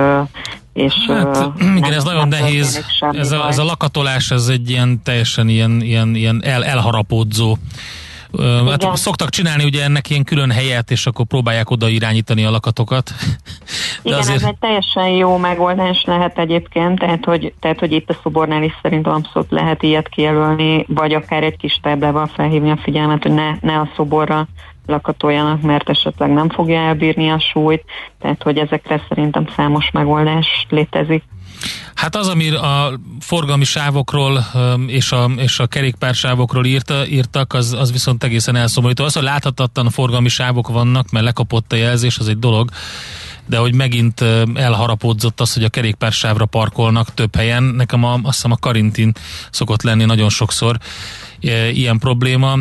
és Hát, ö, igen, ez nagyon nehéz. történik semmi Ez a, ez a lakatolás, ez egy ilyen teljesen ilyen, ilyen, ilyen el, elharapódzó. Hát Igen. szoktak csinálni ugye ennek ilyen külön helyet, és akkor próbálják oda irányítani a lakatokat. De Igen, azért, ez egy teljesen jó megoldás lehet egyébként, tehát hogy, tehát, hogy itt a szobornál is szerintem abszolút lehet ilyet kijelölni, vagy akár egy kis táblával felhívni a figyelmet, hogy ne, ne a szoborra lakatoljanak, mert esetleg nem fogja elbírni a súlyt, tehát hogy ezekre szerintem számos megoldás létezik. Hát az, ami a forgalmi sávokról és a, és a kerékpársávokról írta, írtak, az, az viszont egészen elszomorító. Az, hogy láthatatlan forgalmi sávok vannak, mert lekapott a jelzés, az egy dolog, de hogy megint elharapódzott az, hogy a kerékpársávra parkolnak több helyen. Nekem a, azt hiszem a Karintin szokott lenni nagyon sokszor e, ilyen probléma.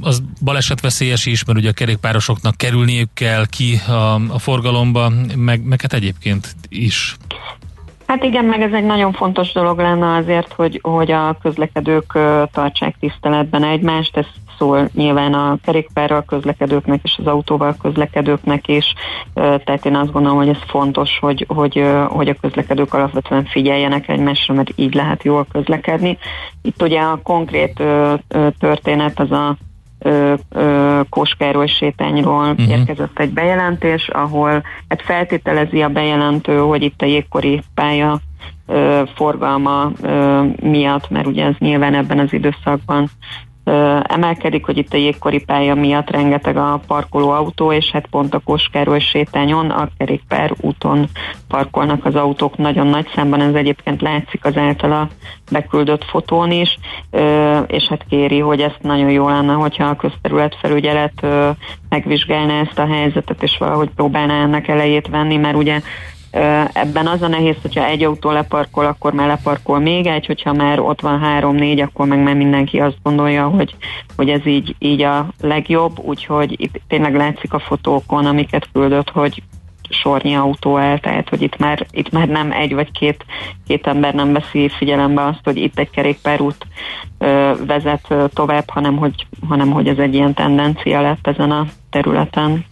Az balesetveszélyes is, mert ugye a kerékpárosoknak kerülniük kell ki a, a forgalomba, meg, meg hát egyébként is. Hát igen, meg ez egy nagyon fontos dolog lenne azért, hogy, hogy a közlekedők tartsák tiszteletben egymást, ez szól nyilván a kerékpárral közlekedőknek és az autóval közlekedőknek is, tehát én azt gondolom, hogy ez fontos, hogy, hogy, hogy a közlekedők alapvetően figyeljenek egymásra, mert így lehet jól közlekedni. Itt ugye a konkrét történet az a ö, ö, Kóskároly sétányról uh-huh. érkezett egy bejelentés, ahol hát feltételezi a bejelentő, hogy itt a jégkori pálya ö, forgalma ö, miatt, mert ugye ez nyilván ebben az időszakban emelkedik, hogy itt a jégkori pálya miatt rengeteg a parkoló autó, és hát pont a Koskároly sétányon, a kerékpár úton parkolnak az autók nagyon nagy számban, ez egyébként látszik az általa beküldött fotón is, és hát kéri, hogy ezt nagyon jó lenne, hogyha a közterületfelügyelet ö, megvizsgálná ezt a helyzetet, és valahogy próbálná ennek elejét venni, mert ugye Ebben az a nehéz, hogyha egy autó leparkol, akkor már leparkol még egy, hogyha már ott van három-négy, akkor meg már mindenki azt gondolja, hogy, hogy ez így, így a legjobb, úgyhogy itt tényleg látszik a fotókon, amiket küldött, hogy sornyi autó el, tehát hogy itt már, itt már nem egy vagy két, két ember nem veszi figyelembe azt, hogy itt egy kerékpárút ö, vezet ö, tovább, hanem hogy, hanem hogy ez egy ilyen tendencia lett ezen a területen.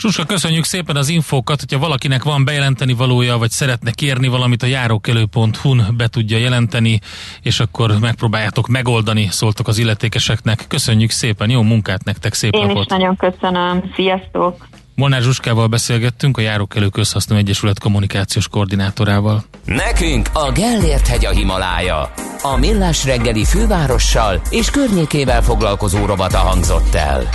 Suska, köszönjük szépen az infókat, hogyha valakinek van bejelenteni valója, vagy szeretne kérni valamit, a járókelő.hu-n be tudja jelenteni, és akkor megpróbáljátok megoldani, szóltok az illetékeseknek. Köszönjük szépen, jó munkát nektek, szép Én is napot! nagyon köszönöm, sziasztok! Molnár Zsuskával beszélgettünk, a Járókelő Közhasznú Egyesület kommunikációs koordinátorával. Nekünk a Gellért hegy a Himalája. A Millás reggeli fővárossal és környékével foglalkozó rovata hangzott el.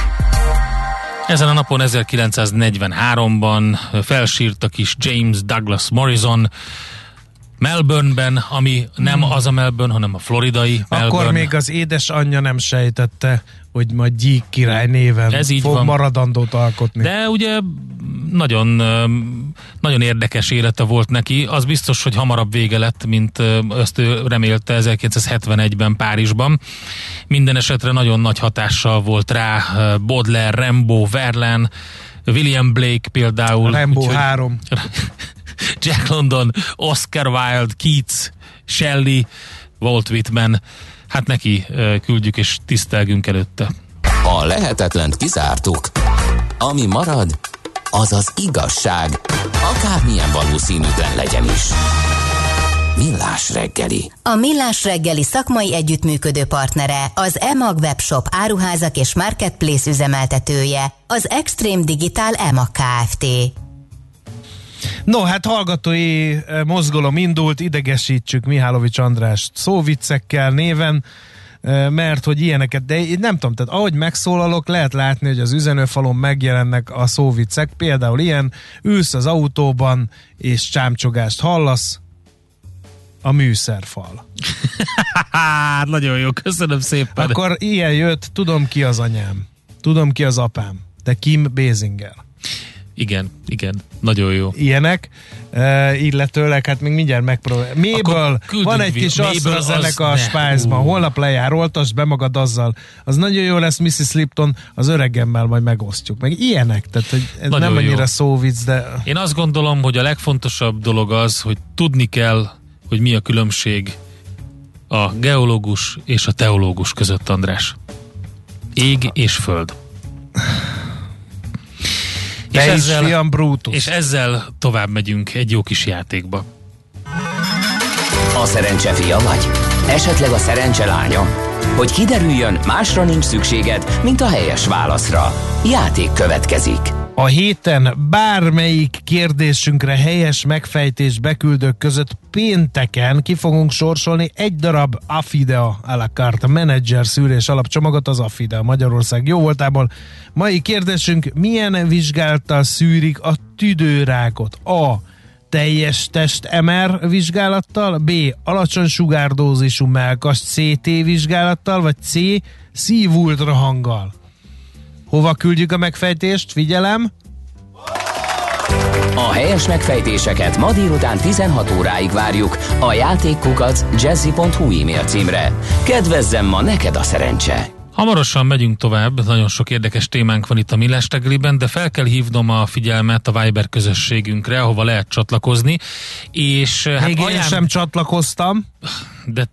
Ezen a napon 1943-ban felsírtak is James Douglas Morrison Melbourneben, ami nem az a Melbourne, hanem a floridai Melbourne. Akkor még az édesanyja nem sejtette, hogy majd Gyík király néven Ez így fog van. maradandót alkotni. De ugye nagyon, nagyon érdekes élete volt neki. Az biztos, hogy hamarabb vége lett, mint azt ő remélte 1971-ben Párizsban. Minden esetre nagyon nagy hatással volt rá Baudelaire, Rambo, Verlaine, William Blake például. Rambo Úgyhogy- 3. Jack London, Oscar Wilde, Keats, Shelley, Walt Whitman. Hát neki küldjük és tisztelgünk előtte. A lehetetlent kizártuk. Ami marad, az az igazság, akármilyen valószínűtlen legyen is. Millás reggeli. A Millás reggeli szakmai együttműködő partnere, az EMAG webshop áruházak és marketplace üzemeltetője, az Extreme Digital EMAG Kft. No, hát hallgatói eh, mozgalom indult, idegesítsük Mihálovics Andrást szóviccekkel néven, mert hogy ilyeneket, de én nem tudom, tehát ahogy megszólalok, lehet látni, hogy az üzenőfalon megjelennek a szóviccek, például ilyen, ülsz az autóban, és csámcsogást hallasz, a műszerfal. Hát, nagyon jó, köszönöm szépen. Akkor ilyen jött, tudom ki az anyám, tudom ki az apám, de Kim Basinger. Igen, igen, nagyon jó. ilyenek, uh, illetőleg hát még mindjárt megpróbál. Méből van egy kis az zeneka a Ú. holnap lejár, oltasd be magad azzal. Az nagyon jó lesz Mrs. Lipton, az öregemmel majd megosztjuk. Meg ilyenek, tehát hogy ez Nagyon nem jó. annyira szóvic, de Én azt gondolom, hogy a legfontosabb dolog az, hogy tudni kell, hogy mi a különbség a geológus és a teológus között, András. Ég és föld. Te és is, ezzel, fiam, Brutus. És ezzel tovább megyünk egy jó kis játékba. A szerencse fia vagy? Esetleg a szerencse lánya? Hogy kiderüljön, másra nincs szükséged, mint a helyes válaszra. Játék következik. A héten bármelyik kérdésünkre helyes megfejtés beküldők között pénteken ki fogunk sorsolni egy darab Affidea a la carte menedzser szűrés alapcsomagot az Affidea Magyarország jó voltából. Mai kérdésünk, milyen vizsgálattal szűrik a tüdőrákot? A teljes test MR vizsgálattal, B. alacsony sugárdózisú melkas CT vizsgálattal, vagy C. szívultrahanggal. Hova küldjük a megfejtést? Figyelem! A helyes megfejtéseket ma délután 16 óráig várjuk a játékkukac jazzy.hu e-mail címre. Kedvezzem ma neked a szerencse! Hamarosan megyünk tovább, nagyon sok érdekes témánk van itt a Millás reggeliben, de fel kell hívnom a figyelmet a Viber közösségünkre, ahova lehet csatlakozni, és hát Még ajánl... én sem csatlakoztam. De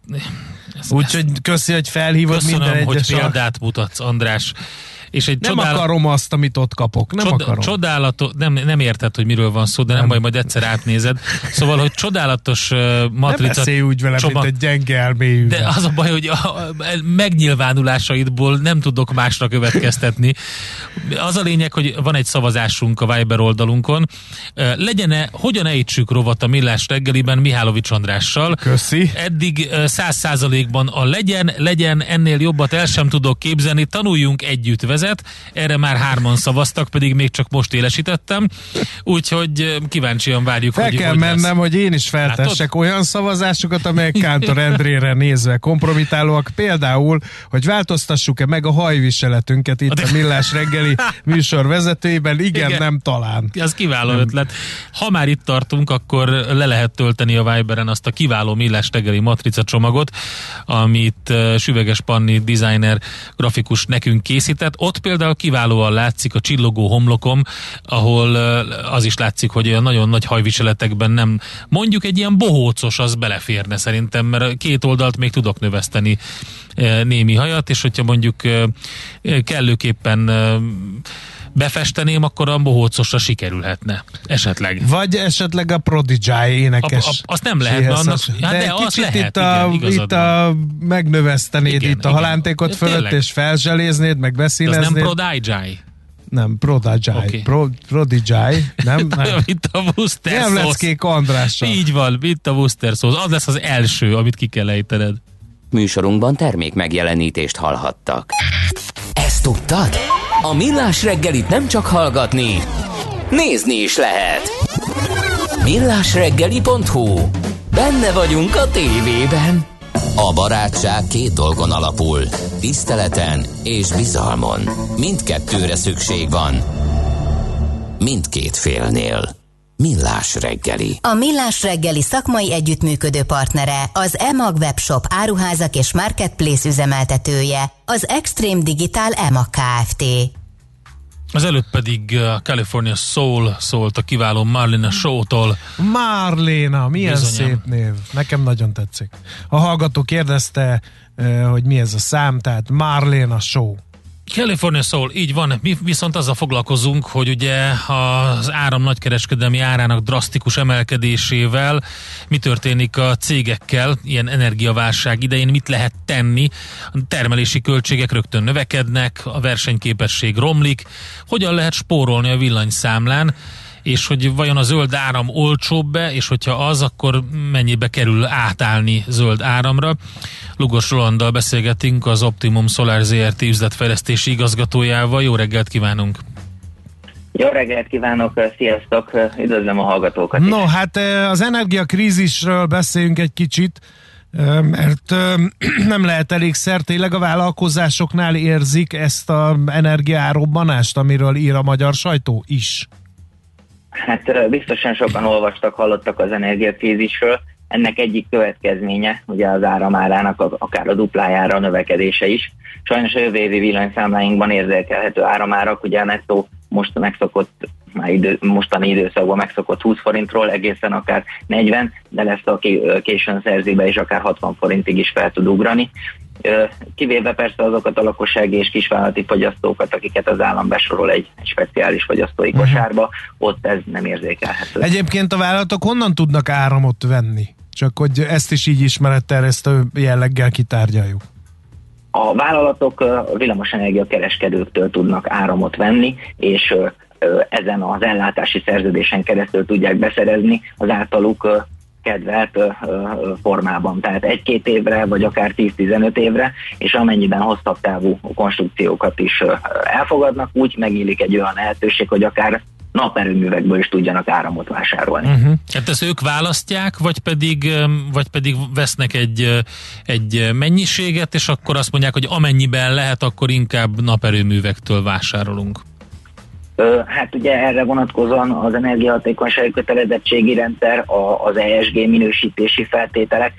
Úgyhogy köszi, hogy felhívod Köszönöm, minden egyes hogy példát mutatsz, András. És egy nem csodál... akarom azt, amit ott kapok. Nem Csod- akarom. Csodálatos, nem, nem érted, hogy miről van szó, de nem, nem baj, majd egyszer átnézed. Szóval, hogy csodálatos uh, matrica... Nem úgy velem, csomag... mint egy gyenge elmélyű. De az a baj, hogy a, megnyilvánulásaidból nem tudok másra következtetni. Az a lényeg, hogy van egy szavazásunk a Viber oldalunkon. Uh, legyen-e, hogyan ejtsük rovat a Millás reggeliben Mihálovics Andrással? Köszi. Eddig száz százalékban a legyen, legyen, ennél jobbat el sem tudok képzelni, tanuljunk együtt vezetni vezet, erre már hárman szavaztak, pedig még csak most élesítettem, úgyhogy kíváncsian várjuk, Fel hogy kell hogy mennem, lesz. hogy én is feltessek Látod? olyan szavazásokat, amelyek Kántor Endrére nézve kompromitálóak. Például, hogy változtassuk-e meg a hajviseletünket itt a Millás reggeli műsor vezetőjében. Igen, Igen. nem talán. Ez kiváló nem. ötlet. Ha már itt tartunk, akkor le lehet tölteni a Viberen azt a kiváló Millás reggeli matrica csomagot, amit Süveges Panni designer grafikus nekünk készített. Ott ott például kiválóan látszik a csillogó homlokom, ahol az is látszik, hogy olyan nagyon nagy hajviseletekben nem, mondjuk egy ilyen bohócos az beleférne szerintem, mert két oldalt még tudok növeszteni némi hajat, és hogyha mondjuk kellőképpen befesteném, akkor a bohócosra sikerülhetne. Esetleg. Vagy esetleg a Prodigy énekes. A, a, azt nem lehet, mert annak, de, hát de az lehet, itt a, igen, itt a megnövesztenéd igen, itt a igen. halántékot fölött, tényleg. és felzseléznéd, meg beszíneznéd. Ez nem Prodigy. Nem, Prodigy. Okay. Pro, Prodigy. Nem, nem. mint a Worcester Nem lesz kék Andrással. Így van, mint a szósz. Az lesz az első, amit ki kell ejtened. Műsorunkban termék megjelenítést hallhattak. Ezt tudtad? A Millás reggelit nem csak hallgatni, nézni is lehet. Millásreggeli.hu Benne vagyunk a tévében. A barátság két dolgon alapul. Tiszteleten és bizalmon. Mindkettőre szükség van. Mindkét félnél. Millás reggeli. A Millás reggeli szakmai együttműködő partnere, az EMAG webshop áruházak és marketplace üzemeltetője, az Extreme Digital EMAG Kft. Az előtt pedig a California Soul szólt a kiváló Marlena Show-tól. Marlena, milyen Bizonyám. szép név. Nekem nagyon tetszik. A hallgató kérdezte, eh, hogy mi ez a szám, tehát Marlena Show. California Soul, így van. Mi viszont azzal foglalkozunk, hogy ugye az áram nagykereskedelmi árának drasztikus emelkedésével mi történik a cégekkel ilyen energiaválság idején, mit lehet tenni. A termelési költségek rögtön növekednek, a versenyképesség romlik, hogyan lehet spórolni a villanyszámlán és hogy vajon a zöld áram olcsóbb-e, és hogyha az, akkor mennyibe kerül átállni zöld áramra. Lugos Rolanddal beszélgetünk az Optimum Solar ZRT üzletfejlesztési igazgatójával. Jó reggelt kívánunk! Jó reggelt kívánok, sziasztok, üdvözlöm a hallgatókat. No, is. hát az energiakrízisről beszéljünk egy kicsit, mert nem lehet elég tényleg a vállalkozásoknál érzik ezt az energiárobbanást, amiről ír a magyar sajtó is. Hát biztosan sokan olvastak, hallottak az energiakrízisről. Ennek egyik következménye, ugye az áramárának akár a duplájára a növekedése is. Sajnos a jövő évi villanyszámláinkban érzékelhető áramárak, ugye a nettó most megszokott, már idő, mostani időszakban megszokott 20 forintról egészen akár 40, de lesz a későn szerzébe is akár 60 forintig is fel tud ugrani kivéve persze azokat a lakossági és kisvállalati fogyasztókat, akiket az állam besorol egy, egy speciális fogyasztói uh-huh. kosárba, ott ez nem érzékelhető. Egyébként a vállalatok honnan tudnak áramot venni? Csak hogy ezt is így ismeretterjesztő jelleggel kitárgyaljuk. A vállalatok villamosenergia kereskedőktől tudnak áramot venni, és ezen az ellátási szerződésen keresztül tudják beszerezni az általuk kedvelt formában, tehát egy-két évre, vagy akár 10-15 évre, és amennyiben hosszabb távú konstrukciókat is elfogadnak, úgy megnyílik egy olyan lehetőség, hogy akár naperőművekből is tudjanak áramot vásárolni. Uh-huh. Hát ezt ők választják, vagy pedig, vagy pedig vesznek egy, egy mennyiséget, és akkor azt mondják, hogy amennyiben lehet, akkor inkább naperőművektől vásárolunk. Hát ugye erre vonatkozóan az energiahatékonysági kötelezettségi rendszer, az ESG minősítési feltételek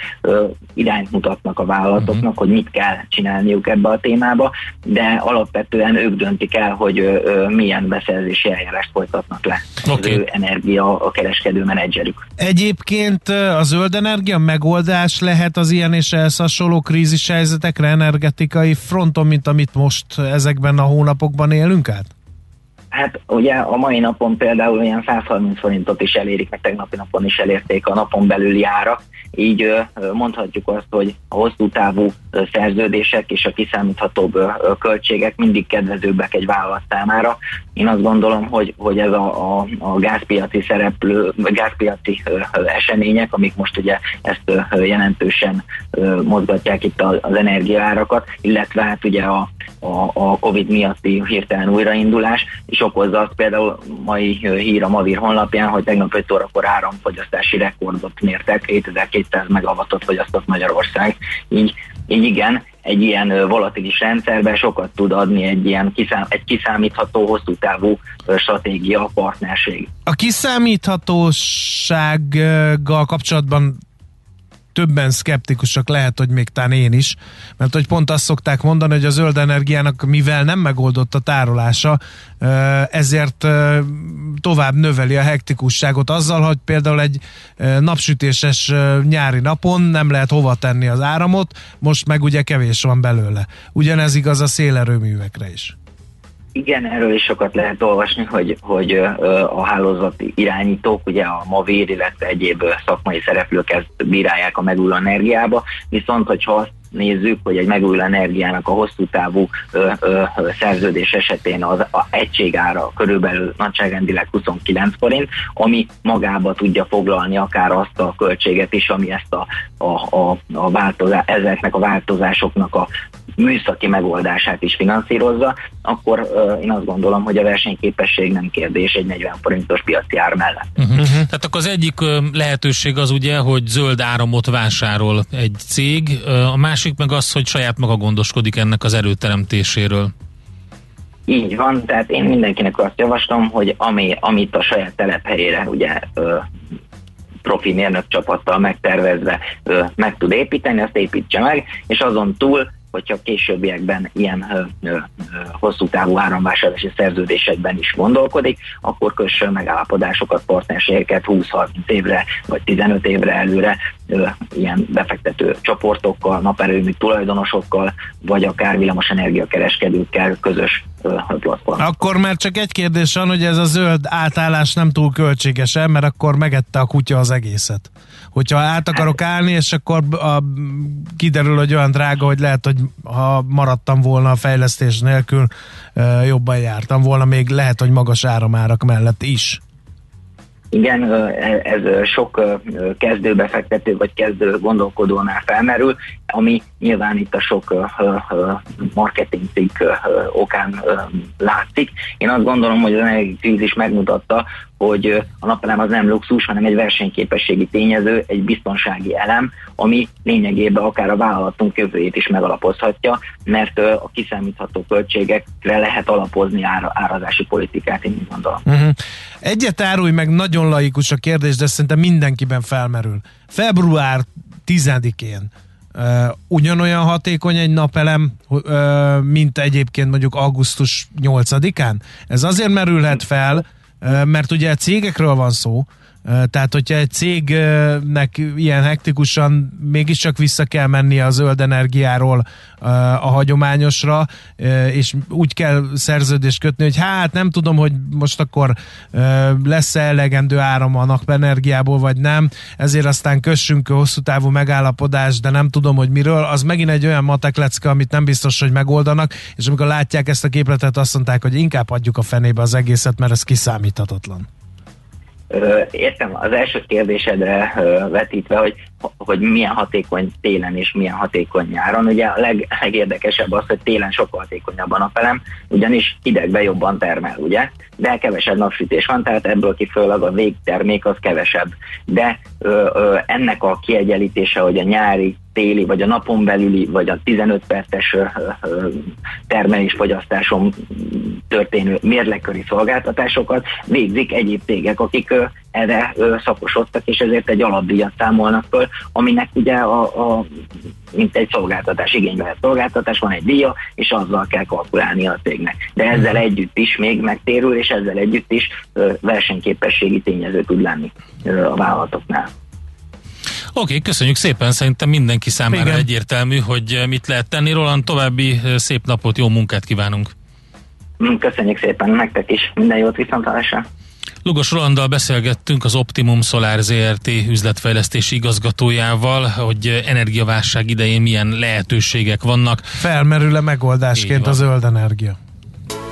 irányt mutatnak a vállalatoknak, hogy mit kell csinálniuk ebbe a témába, de alapvetően ők döntik el, hogy milyen beszerzési eljárást folytatnak le okay. az ő energia a kereskedő menedzserük. Egyébként a zöld energia megoldás lehet az ilyen és ehhez hasonló krízis helyzetekre energetikai fronton, mint amit most ezekben a hónapokban élünk át? Hát ugye a mai napon például ilyen 130 forintot is elérik, meg tegnapi napon is elérték a napon belüli árak, így mondhatjuk azt, hogy a hosszú távú szerződések és a kiszámíthatóbb költségek mindig kedvezőbbek egy vállalat számára. Én azt gondolom, hogy, hogy ez a, a, a gázpiaci szereplő, gázpiaci események, amik most ugye ezt jelentősen mozgatják itt az energiaárakat, illetve hát ugye a, a, a Covid miatti hirtelen újraindulás, és okozza azt például mai hír a Mavir honlapján, hogy tegnap 5 órakor áramfogyasztási rekordot mértek, 7200 megawattot fogyasztott Magyarország, így, így igen, egy ilyen volatilis rendszerben sokat tud adni egy ilyen kiszám, egy kiszámítható, hosszú távú stratégia, partnerség. A kiszámíthatósággal kapcsolatban többen szkeptikusak lehet, hogy még tán én is, mert hogy pont azt szokták mondani, hogy a zöld energiának, mivel nem megoldott a tárolása, ezért tovább növeli a hektikusságot azzal, hogy például egy napsütéses nyári napon nem lehet hova tenni az áramot, most meg ugye kevés van belőle. Ugyanez igaz a szélerőművekre is. Igen, erről is sokat lehet olvasni, hogy, hogy a hálózati irányítók, ugye a Mavér, illetve egyéb szakmai szereplők ezt bírálják a megújuló energiába, viszont hogyha azt nézzük, hogy egy megújuló energiának a hosszú távú ö, ö, szerződés esetén az a egységára körülbelül nagyságrendileg 29 forint, ami magába tudja foglalni akár azt a költséget is, ami ezt a, a, a, a változás, ezeknek a változásoknak a műszaki megoldását is finanszírozza, akkor uh, én azt gondolom, hogy a versenyképesség nem kérdés egy 40 forintos piaci ár mellett. Uh-huh. Tehát akkor az egyik uh, lehetőség az ugye, hogy zöld áramot vásárol egy cég, uh, a másik meg az, hogy saját maga gondoskodik ennek az erőteremtéséről. Így van, tehát én mindenkinek azt javaslom, hogy ami, amit a saját telephelyére ugye ö, profi mérnök csapattal megtervezve ö, meg tud építeni, azt építse meg, és azon túl hogyha későbbiekben ilyen ö, ö, hosszú távú áramvásárlási szerződésekben is gondolkodik, akkor kössön megállapodásokat, partnerségeket 20-30 évre vagy 15 évre előre ö, ilyen befektető csoportokkal, naperőmű tulajdonosokkal, vagy akár villamosenergia kereskedőkkel közös platform. Akkor már csak egy kérdés van, hogy ez a zöld átállás nem túl költséges mert akkor megette a kutya az egészet hogyha át akarok állni, és akkor a, kiderül, hogy olyan drága, hogy lehet, hogy ha maradtam volna a fejlesztés nélkül, jobban jártam volna, még lehet, hogy magas áramárak mellett is. Igen, ez sok kezdőbefektető vagy kezdő gondolkodónál felmerül, ami nyilván itt a sok marketing cikk okán látszik. Én azt gondolom, hogy az krízis megmutatta, hogy a napelem az nem luxus, hanem egy versenyképességi tényező, egy biztonsági elem, ami lényegében akár a vállalatunk jövőjét is megalapozhatja, mert a kiszámítható költségekre lehet alapozni ára, árazási politikát, én úgy gondolom. Uh-huh. Egyet árulj meg, nagyon laikus a kérdés, de szerintem mindenkiben felmerül. Február 10-én Uh, ugyanolyan hatékony egy napelem, uh, mint egyébként mondjuk augusztus 8-án? Ez azért merülhet fel, mert ugye cégekről van szó, Tehát, hogyha egy cégnek ilyen hektikusan mégiscsak vissza kell menni a zöld energiáról a hagyományosra, és úgy kell szerződést kötni, hogy hát nem tudom, hogy most akkor lesz-e elegendő áram a napenergiából, vagy nem, ezért aztán kössünk hosszú távú megállapodást, de nem tudom, hogy miről, az megint egy olyan matek lecke, amit nem biztos, hogy megoldanak, és amikor látják ezt a képletet, azt mondták, hogy inkább adjuk a fenébe az egészet, mert ez kiszámíthatatlan. Értem, az első kérdésedre vetítve, hogy, hogy milyen hatékony télen és milyen hatékony nyáron. Ugye a leg, legérdekesebb az, hogy télen sokkal hatékonyabb a napelem, ugyanis idegbe jobban termel, ugye? De kevesebb napsütés van, tehát ebből kifolyólag a végtermék az kevesebb. De ö, ö, ennek a kiegyenlítése, hogy a nyári téli, vagy a napon belüli, vagy a 15 perces termelésfogyasztáson történő mérleköri szolgáltatásokat végzik egyéb cégek, akik erre szakosodtak, és ezért egy alapdíjat számolnak föl, aminek ugye a, a mint egy szolgáltatás, igénybe szolgáltatás, van egy díja, és azzal kell kalkulálni a cégnek. De ezzel együtt is még megtérül, és ezzel együtt is versenyképességi tényező tud lenni a vállalatoknál. Oké, okay, köszönjük szépen, szerintem mindenki számára Igen. egyértelmű, hogy mit lehet tenni. Roland, további szép napot, jó munkát kívánunk! Köszönjük szépen nektek is, minden jót viszontlátásra! Lugos Rolanddal beszélgettünk az Optimum Solar ZRT üzletfejlesztési igazgatójával, hogy energiaválság idején milyen lehetőségek vannak. Felmerül-e megoldásként a zöld energia?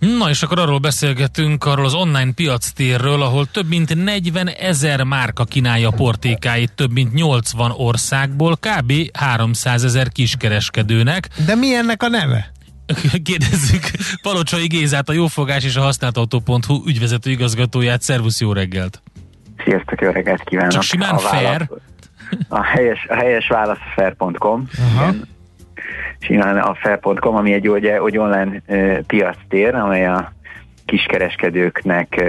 Na és akkor arról beszélgetünk, arról az online piac térről, ahol több mint 40 ezer márka kínálja portékáit több mint 80 országból, kb. 300 ezer kiskereskedőnek. De mi ennek a neve? Kérdezzük Palocsai Gézát, a Jófogás és a Használtautó.hu ügyvezető igazgatóját. Szervusz, jó reggelt! Sziasztok, jó reggelt kívánok! Csak simán a fair? Válasz, a helyes, a helyes válasz fair.com. Uh-huh simán a fair.com, ami egy, ugye, egy online piac tér, amely a kiskereskedőknek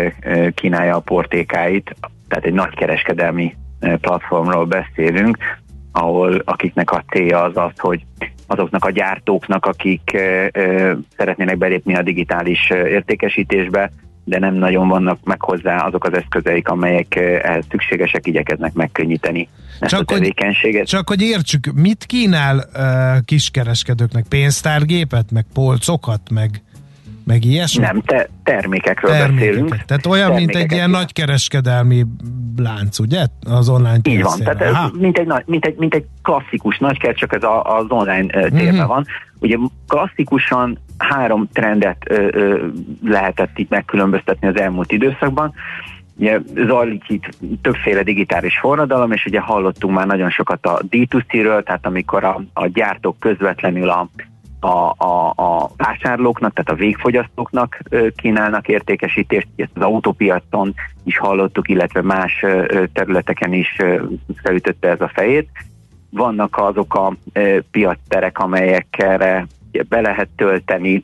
kínálja a portékáit, tehát egy nagy kereskedelmi platformról beszélünk, ahol akiknek a célja az az, hogy azoknak a gyártóknak, akik szeretnének belépni a digitális értékesítésbe, de nem nagyon vannak meg hozzá azok az eszközeik, amelyek ehhez szükségesek, igyekeznek megkönnyíteni ezt csak a tevékenységet. Hogy, csak hogy értsük, mit kínál uh, kiskereskedőknek? Pénztárgépet, meg polcokat, meg, meg ilyesmi? Nem, te, termékekről termékeket. beszélünk. Tehát olyan, mint egy ilyen nagy kereskedelmi lánc, ugye? Az online Így van, tehát ez mint egy, mint, egy, mint egy klasszikus nagykert, csak ez a, az online térben uh-huh. van. Ugye klasszikusan három trendet ö, ö, lehetett itt megkülönböztetni az elmúlt időszakban. Ugye zajlik itt többféle digitális forradalom, és ugye hallottunk már nagyon sokat a D2C-ről, tehát amikor a, a gyártók közvetlenül a, a, a, a vásárlóknak, tehát a végfogyasztóknak kínálnak értékesítést, ezt az autópiacon is hallottuk, illetve más területeken is felütötte ez a fejét. Vannak azok a piacterek, amelyekre be lehet tölteni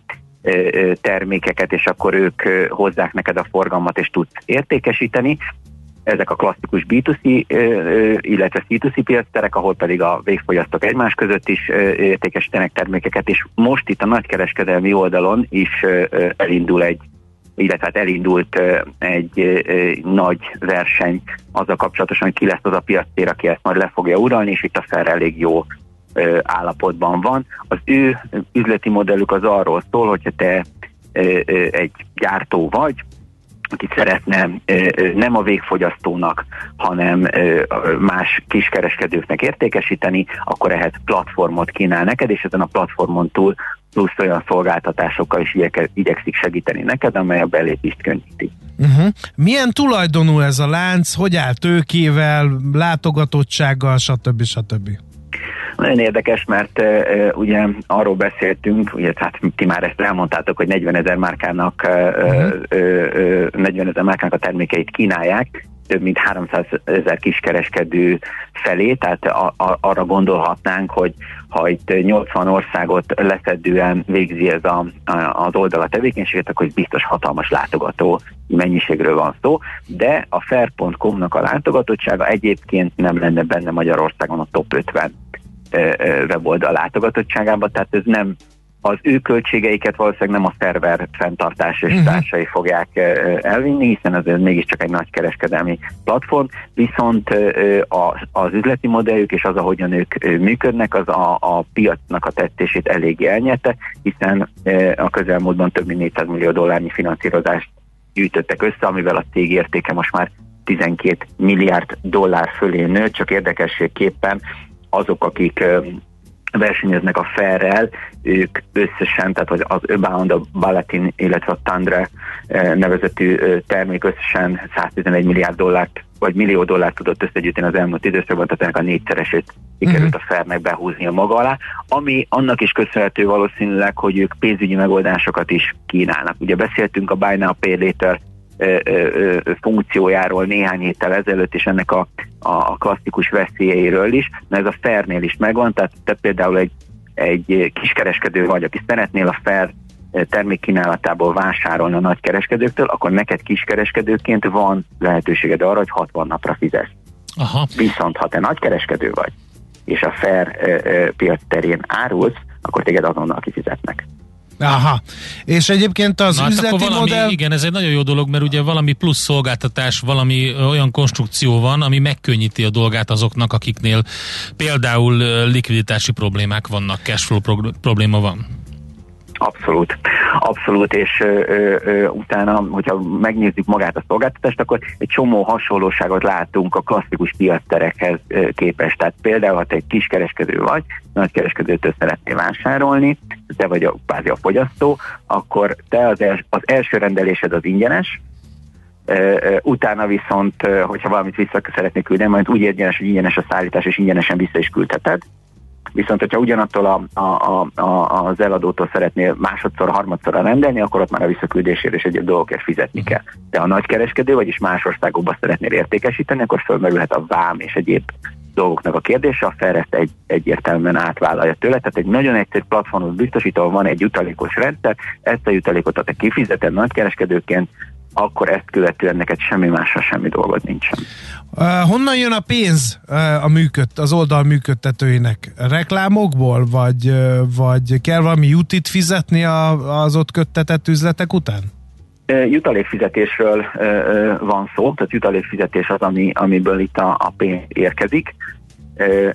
termékeket, és akkor ők hozzák neked a forgalmat, és tudsz értékesíteni. Ezek a klasszikus B2C, illetve C2C piacterek, ahol pedig a végfogyasztók egymás között is értékesítenek termékeket, és most itt a nagykereskedelmi oldalon is elindul egy illetve hát elindult egy nagy verseny azzal kapcsolatosan, ki lesz az a piactér, aki ezt majd le fogja uralni, és itt a fel elég jó állapotban van. Az ő üzleti modellük az arról szól, hogyha te egy gyártó vagy, aki szeretne nem a végfogyasztónak, hanem más kiskereskedőknek értékesíteni, akkor ehhez platformot kínál neked, és ezen a platformon túl plusz olyan szolgáltatásokkal is igyekszik segíteni neked, amely a belépést könnyíti. Uh-huh. Milyen tulajdonú ez a lánc, hogy áll tőkével, látogatottsággal, stb. stb. Nagyon érdekes, mert ugye arról beszéltünk, ugye hát ti már ezt elmondtátok, hogy 40 ezer márkának, uh, uh, uh, 40 ezer márkának a termékeit kínálják, több mint 300 ezer kiskereskedő felé, tehát a, a, arra gondolhatnánk, hogy ha itt 80 országot leszedően végzi ez a, a, az oldal a tevékenységet, akkor biztos hatalmas látogató mennyiségről van szó, de a fair.com-nak a látogatottsága egyébként nem lenne benne Magyarországon a top 50 weboldal látogatottságában, tehát ez nem az ő költségeiket valószínűleg nem a szerver fenntartás és uh-huh. társai fogják elvinni, hiszen ez mégiscsak egy nagy kereskedelmi platform, viszont az üzleti modelljük és az, ahogyan ők működnek, az a, a piacnak a tettését eléggé elnyerte, hiszen a közelmúltban több mint 400 millió dollárnyi finanszírozást gyűjtöttek össze, amivel a cég értéke most már 12 milliárd dollár fölé nő, csak érdekességképpen azok, akik versenyeznek a Ferrel, ők összesen, tehát az Abound, a Balatin, illetve a Tundra nevezetű termék összesen 111 milliárd dollárt vagy millió dollárt tudott összegyűjteni az elmúlt időszakban, tehát ennek a négyszeresét sikerült a Fernek behúzni a maga alá, ami annak is köszönhető valószínűleg, hogy ők pénzügyi megoldásokat is kínálnak. Ugye beszéltünk a Buy Now Pay Later funkciójáról néhány héttel ezelőtt, és ennek a, a klasszikus veszélyeiről is, mert ez a Fernél is megvan, tehát te például egy, egy kiskereskedő vagy, aki szeretnél a Fer termékkínálatából vásárolni a nagykereskedőktől, akkor neked kiskereskedőként van lehetőséged arra, hogy 60 napra fizes. Aha. Viszont ha te nagykereskedő vagy, és a fair piac terén árulsz, akkor téged azonnal kifizetnek. Aha. És egyébként az Na, hát üzleti valami, modell... Igen, ez egy nagyon jó dolog, mert ugye valami plusz szolgáltatás, valami olyan konstrukció van, ami megkönnyíti a dolgát azoknak, akiknél például likviditási problémák vannak, cashflow probléma van. Abszolút, abszolút, és ö, ö, utána, hogyha megnézzük magát a szolgáltatást, akkor egy csomó hasonlóságot látunk a klasszikus piacterekhez képest. Tehát például, ha te egy kiskereskedő vagy, nagykereskedőtől szeretnél vásárolni, te vagy a, kvázi a fogyasztó, akkor te az, els, az első rendelésed az ingyenes, utána viszont, hogyha valamit vissza szeretnék küldeni, majd úgy ingyenes, hogy ingyenes a szállítás, és ingyenesen vissza is küldheted. Viszont, hogyha ugyanattól a, a, a, az eladótól szeretnél másodszor, harmadszorra rendelni, akkor ott már a visszaküldésért és egyéb dolgokért fizetni kell. De a nagykereskedő, vagyis más országokban szeretnél értékesíteni, akkor fölmerülhet a vám és egyéb dolgoknak a kérdése, a fel ezt egy, egyértelműen átvállalja tőle. Tehát egy nagyon egyszerű platformot biztosítva van egy jutalékos rendszer, ezt a jutalékot, ha te kifizeted nagykereskedőként, akkor ezt követően neked semmi másra semmi dolgod nincsen. Uh, honnan jön a pénz uh, a működ, az oldal működtetőinek? Reklámokból, vagy, uh, vagy kell valami jutit fizetni a, az ott köttetett üzletek után? Jutalékfizetésről van szó, tehát jutalékfizetés az, ami, amiből itt a, a pénz érkezik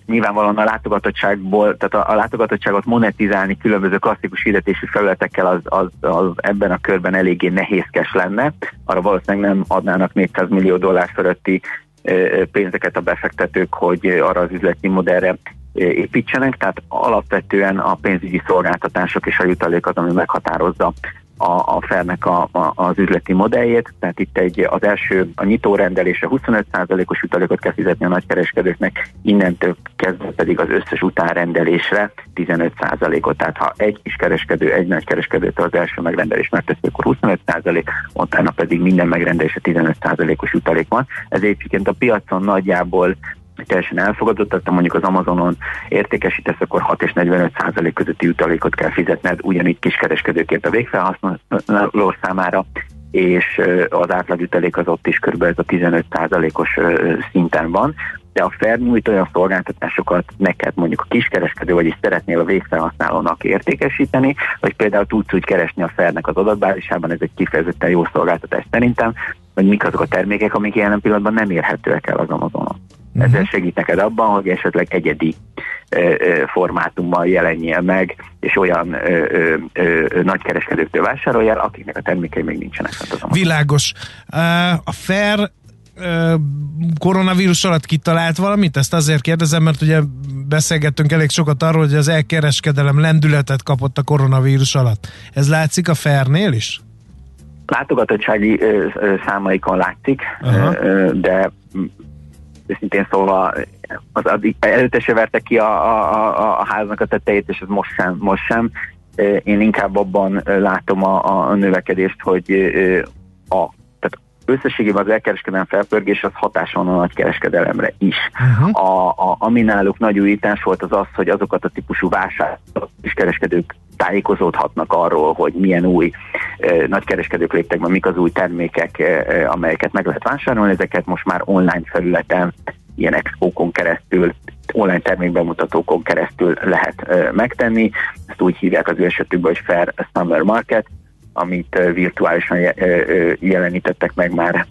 nyilvánvalóan a látogatottságból, tehát a, a látogatottságot monetizálni különböző klasszikus hirdetési felületekkel az, az, az ebben a körben eléggé nehézkes lenne. Arra valószínűleg nem adnának 400 millió dollár fölötti pénzeket a befektetők, hogy arra az üzleti modellre építsenek, tehát alapvetően a pénzügyi szolgáltatások és a jutalék az, ami meghatározza a, a felnek a, a, az üzleti modelljét, tehát itt egy, az első a nyitó rendelése 25%-os jutalékot kell fizetni a nagykereskedőknek, innentől kezdve pedig az összes utánrendelésre 15%-ot. Tehát ha egy kis kereskedő, egy nagy kereskedőtől az első megrendelés megteszi, akkor 25%, utána pedig minden megrendelése 15%-os jutalék van. Ez egyébként a piacon nagyjából teljesen elfogadott, tehát mondjuk az Amazonon értékesítesz, akkor 6 és 45 százalék közötti jutalékot kell fizetned, ugyanígy kiskereskedőként a végfelhasználó számára, és az átlagütelék az ott is kb. ez a 15 százalékos szinten van, de a Fair nyújt olyan szolgáltatásokat neked mondjuk a kiskereskedő, vagyis szeretnél a végfelhasználónak értékesíteni, vagy például tudsz úgy keresni a Fairnek az adatbázisában, ez egy kifejezetten jó szolgáltatás szerintem, hogy mik azok a termékek, amik jelen pillanatban nem érhetőek el az Amazonon. Uh-huh. Ezzel segít neked abban, hogy esetleg egyedi ö, ö, formátummal jelenjél meg, és olyan ö, ö, ö, nagykereskedőktől vásároljál, akiknek a termékei még nincsenek az Világos. A Fair koronavírus alatt kitalált valamit? Ezt azért kérdezem, mert ugye beszélgettünk elég sokat arról, hogy az elkereskedelem lendületet kapott a koronavírus alatt. Ez látszik a Fairnél is? Látogatottsági számaikon látszik, uh-huh. de őszintén szólva az, az, előtte se verte ki a, a, a, a háznak a tetejét, és ez most sem, most sem. Én inkább abban látom a, a növekedést, hogy a, összességében az elkereskedelem felpörgés az hatása van a nagykereskedelemre is. Uh-huh. A, a, ami náluk nagy újítás volt az az, hogy azokat a típusú vásár és kereskedők tájékozódhatnak arról, hogy milyen új eh, nagykereskedők léptek be, mik az új termékek, eh, amelyeket meg lehet vásárolni, ezeket most már online felületen ilyen expókon keresztül, online termékbemutatókon keresztül lehet eh, megtenni. Ezt úgy hívják az ő esetükben, hogy Fair Summer Market, amit virtuálisan jelenítettek meg már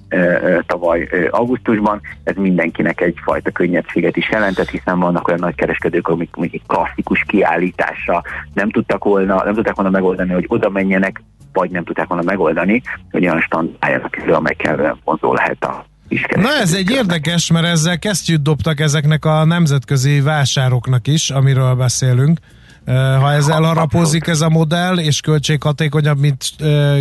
tavaly augusztusban. Ez mindenkinek egyfajta könnyebbséget is jelentett, hiszen vannak olyan nagy kereskedők, amik mondjuk klasszikus kiállításra nem tudtak volna, nem tudták volna megoldani, hogy oda menjenek, vagy nem tudták volna megoldani, hogy olyan stand álljanak elő, amely kellően vonzó lehet a Na ez egy érdekes, mert ezzel kesztyűt dobtak ezeknek a nemzetközi vásároknak is, amiről beszélünk. Ha ez elharapozik ez a modell, és költséghatékonyabb, mint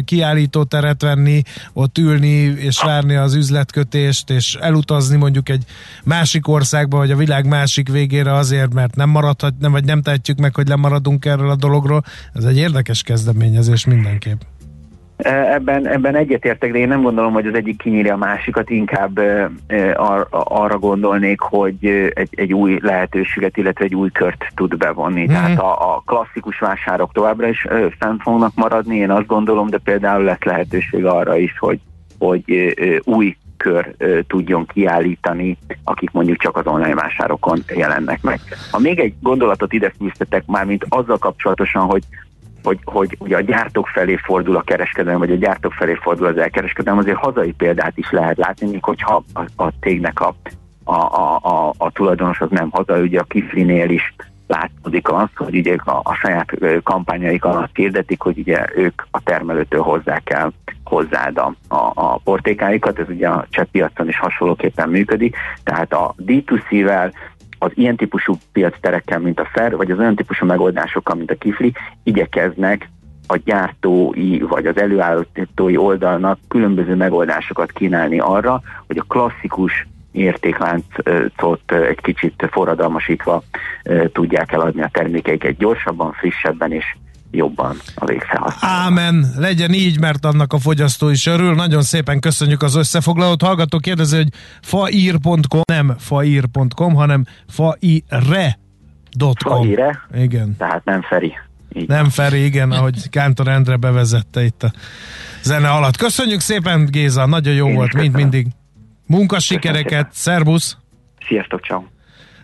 kiállító teret venni, ott ülni és várni az üzletkötést, és elutazni mondjuk egy másik országba, vagy a világ másik végére azért, mert nem maradhat, nem, vagy nem tehetjük meg, hogy lemaradunk erről a dologról. Ez egy érdekes kezdeményezés mindenképp. E, ebben, ebben egyetértek, de én nem gondolom, hogy az egyik kinyírja a másikat, inkább e, e, ar, arra gondolnék, hogy egy, egy új lehetőséget, illetve egy új kört tud bevonni. Mm-hmm. Tehát a, a klasszikus vásárok továbbra is fenn fognak maradni, én azt gondolom, de például lesz lehetőség arra is, hogy, hogy új kör tudjon kiállítani, akik mondjuk csak az online vásárokon jelennek meg. Ha még egy gondolatot ide fűztetek már, mint azzal kapcsolatosan, hogy hogy, hogy ugye a gyártók felé fordul a kereskedelem, vagy a gyártók felé fordul az elkereskedelem, azért hazai példát is lehet látni, még hogyha a, a tégnek a, a, a, a, a tulajdonos az nem hazai, ugye a Kiflinél is látszódik az, hogy ugye a, a saját kampányaik alatt hirdetik, hogy ugye ők a termelőtől hozzák el hozzád a, a, a portékáikat, ez ugye a cseh is hasonlóképpen működik, tehát a D2C-vel az ilyen típusú piacterekkel, mint a FER, vagy az olyan típusú megoldásokkal, mint a Kifli, igyekeznek a gyártói vagy az előállítói oldalnak különböző megoldásokat kínálni arra, hogy a klasszikus értékláncot egy kicsit forradalmasítva tudják eladni a termékeiket gyorsabban, frissebben és jobban a végfelhasználó. Ámen, legyen így, mert annak a fogyasztó is örül. Nagyon szépen köszönjük az összefoglalót. Hallgató kérdezi, hogy faír.com, nem faír.com, hanem faire.com. Faire? Igen. Tehát nem Feri. Így. Nem Feri, igen, ahogy Kántor Endre bevezette itt a zene alatt. Köszönjük szépen, Géza, nagyon jó Én volt, mint mindig. Munkasikereket, szervusz! Sziasztok, ciao.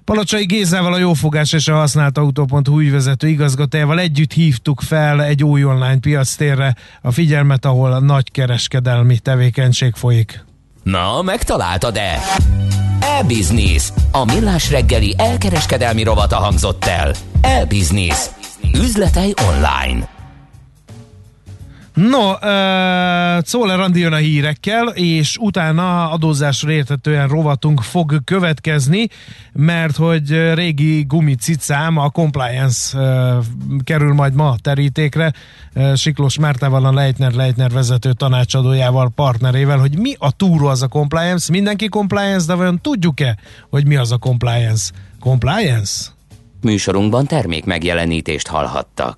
Palocsai Gézával a Jófogás és a Használt Autó.hu ügyvezető igazgatójával együtt hívtuk fel egy új online piactérre a figyelmet, ahol a nagy kereskedelmi tevékenység folyik. Na, megtaláltad-e? E-Business. A millás reggeli elkereskedelmi rovata hangzott el. E-Business. Üzletei online. No, uh, Czoller Andi jön a hírekkel, és utána adózásra értetően rovatunk fog következni, mert hogy régi gumicicám, a compliance uh, kerül majd ma terítékre, uh, Siklós Mártával, a Leitner Leitner vezető tanácsadójával, partnerével, hogy mi a túró az a compliance, mindenki compliance, de vajon tudjuk-e, hogy mi az a compliance? Compliance? Műsorunkban termék megjelenítést hallhattak.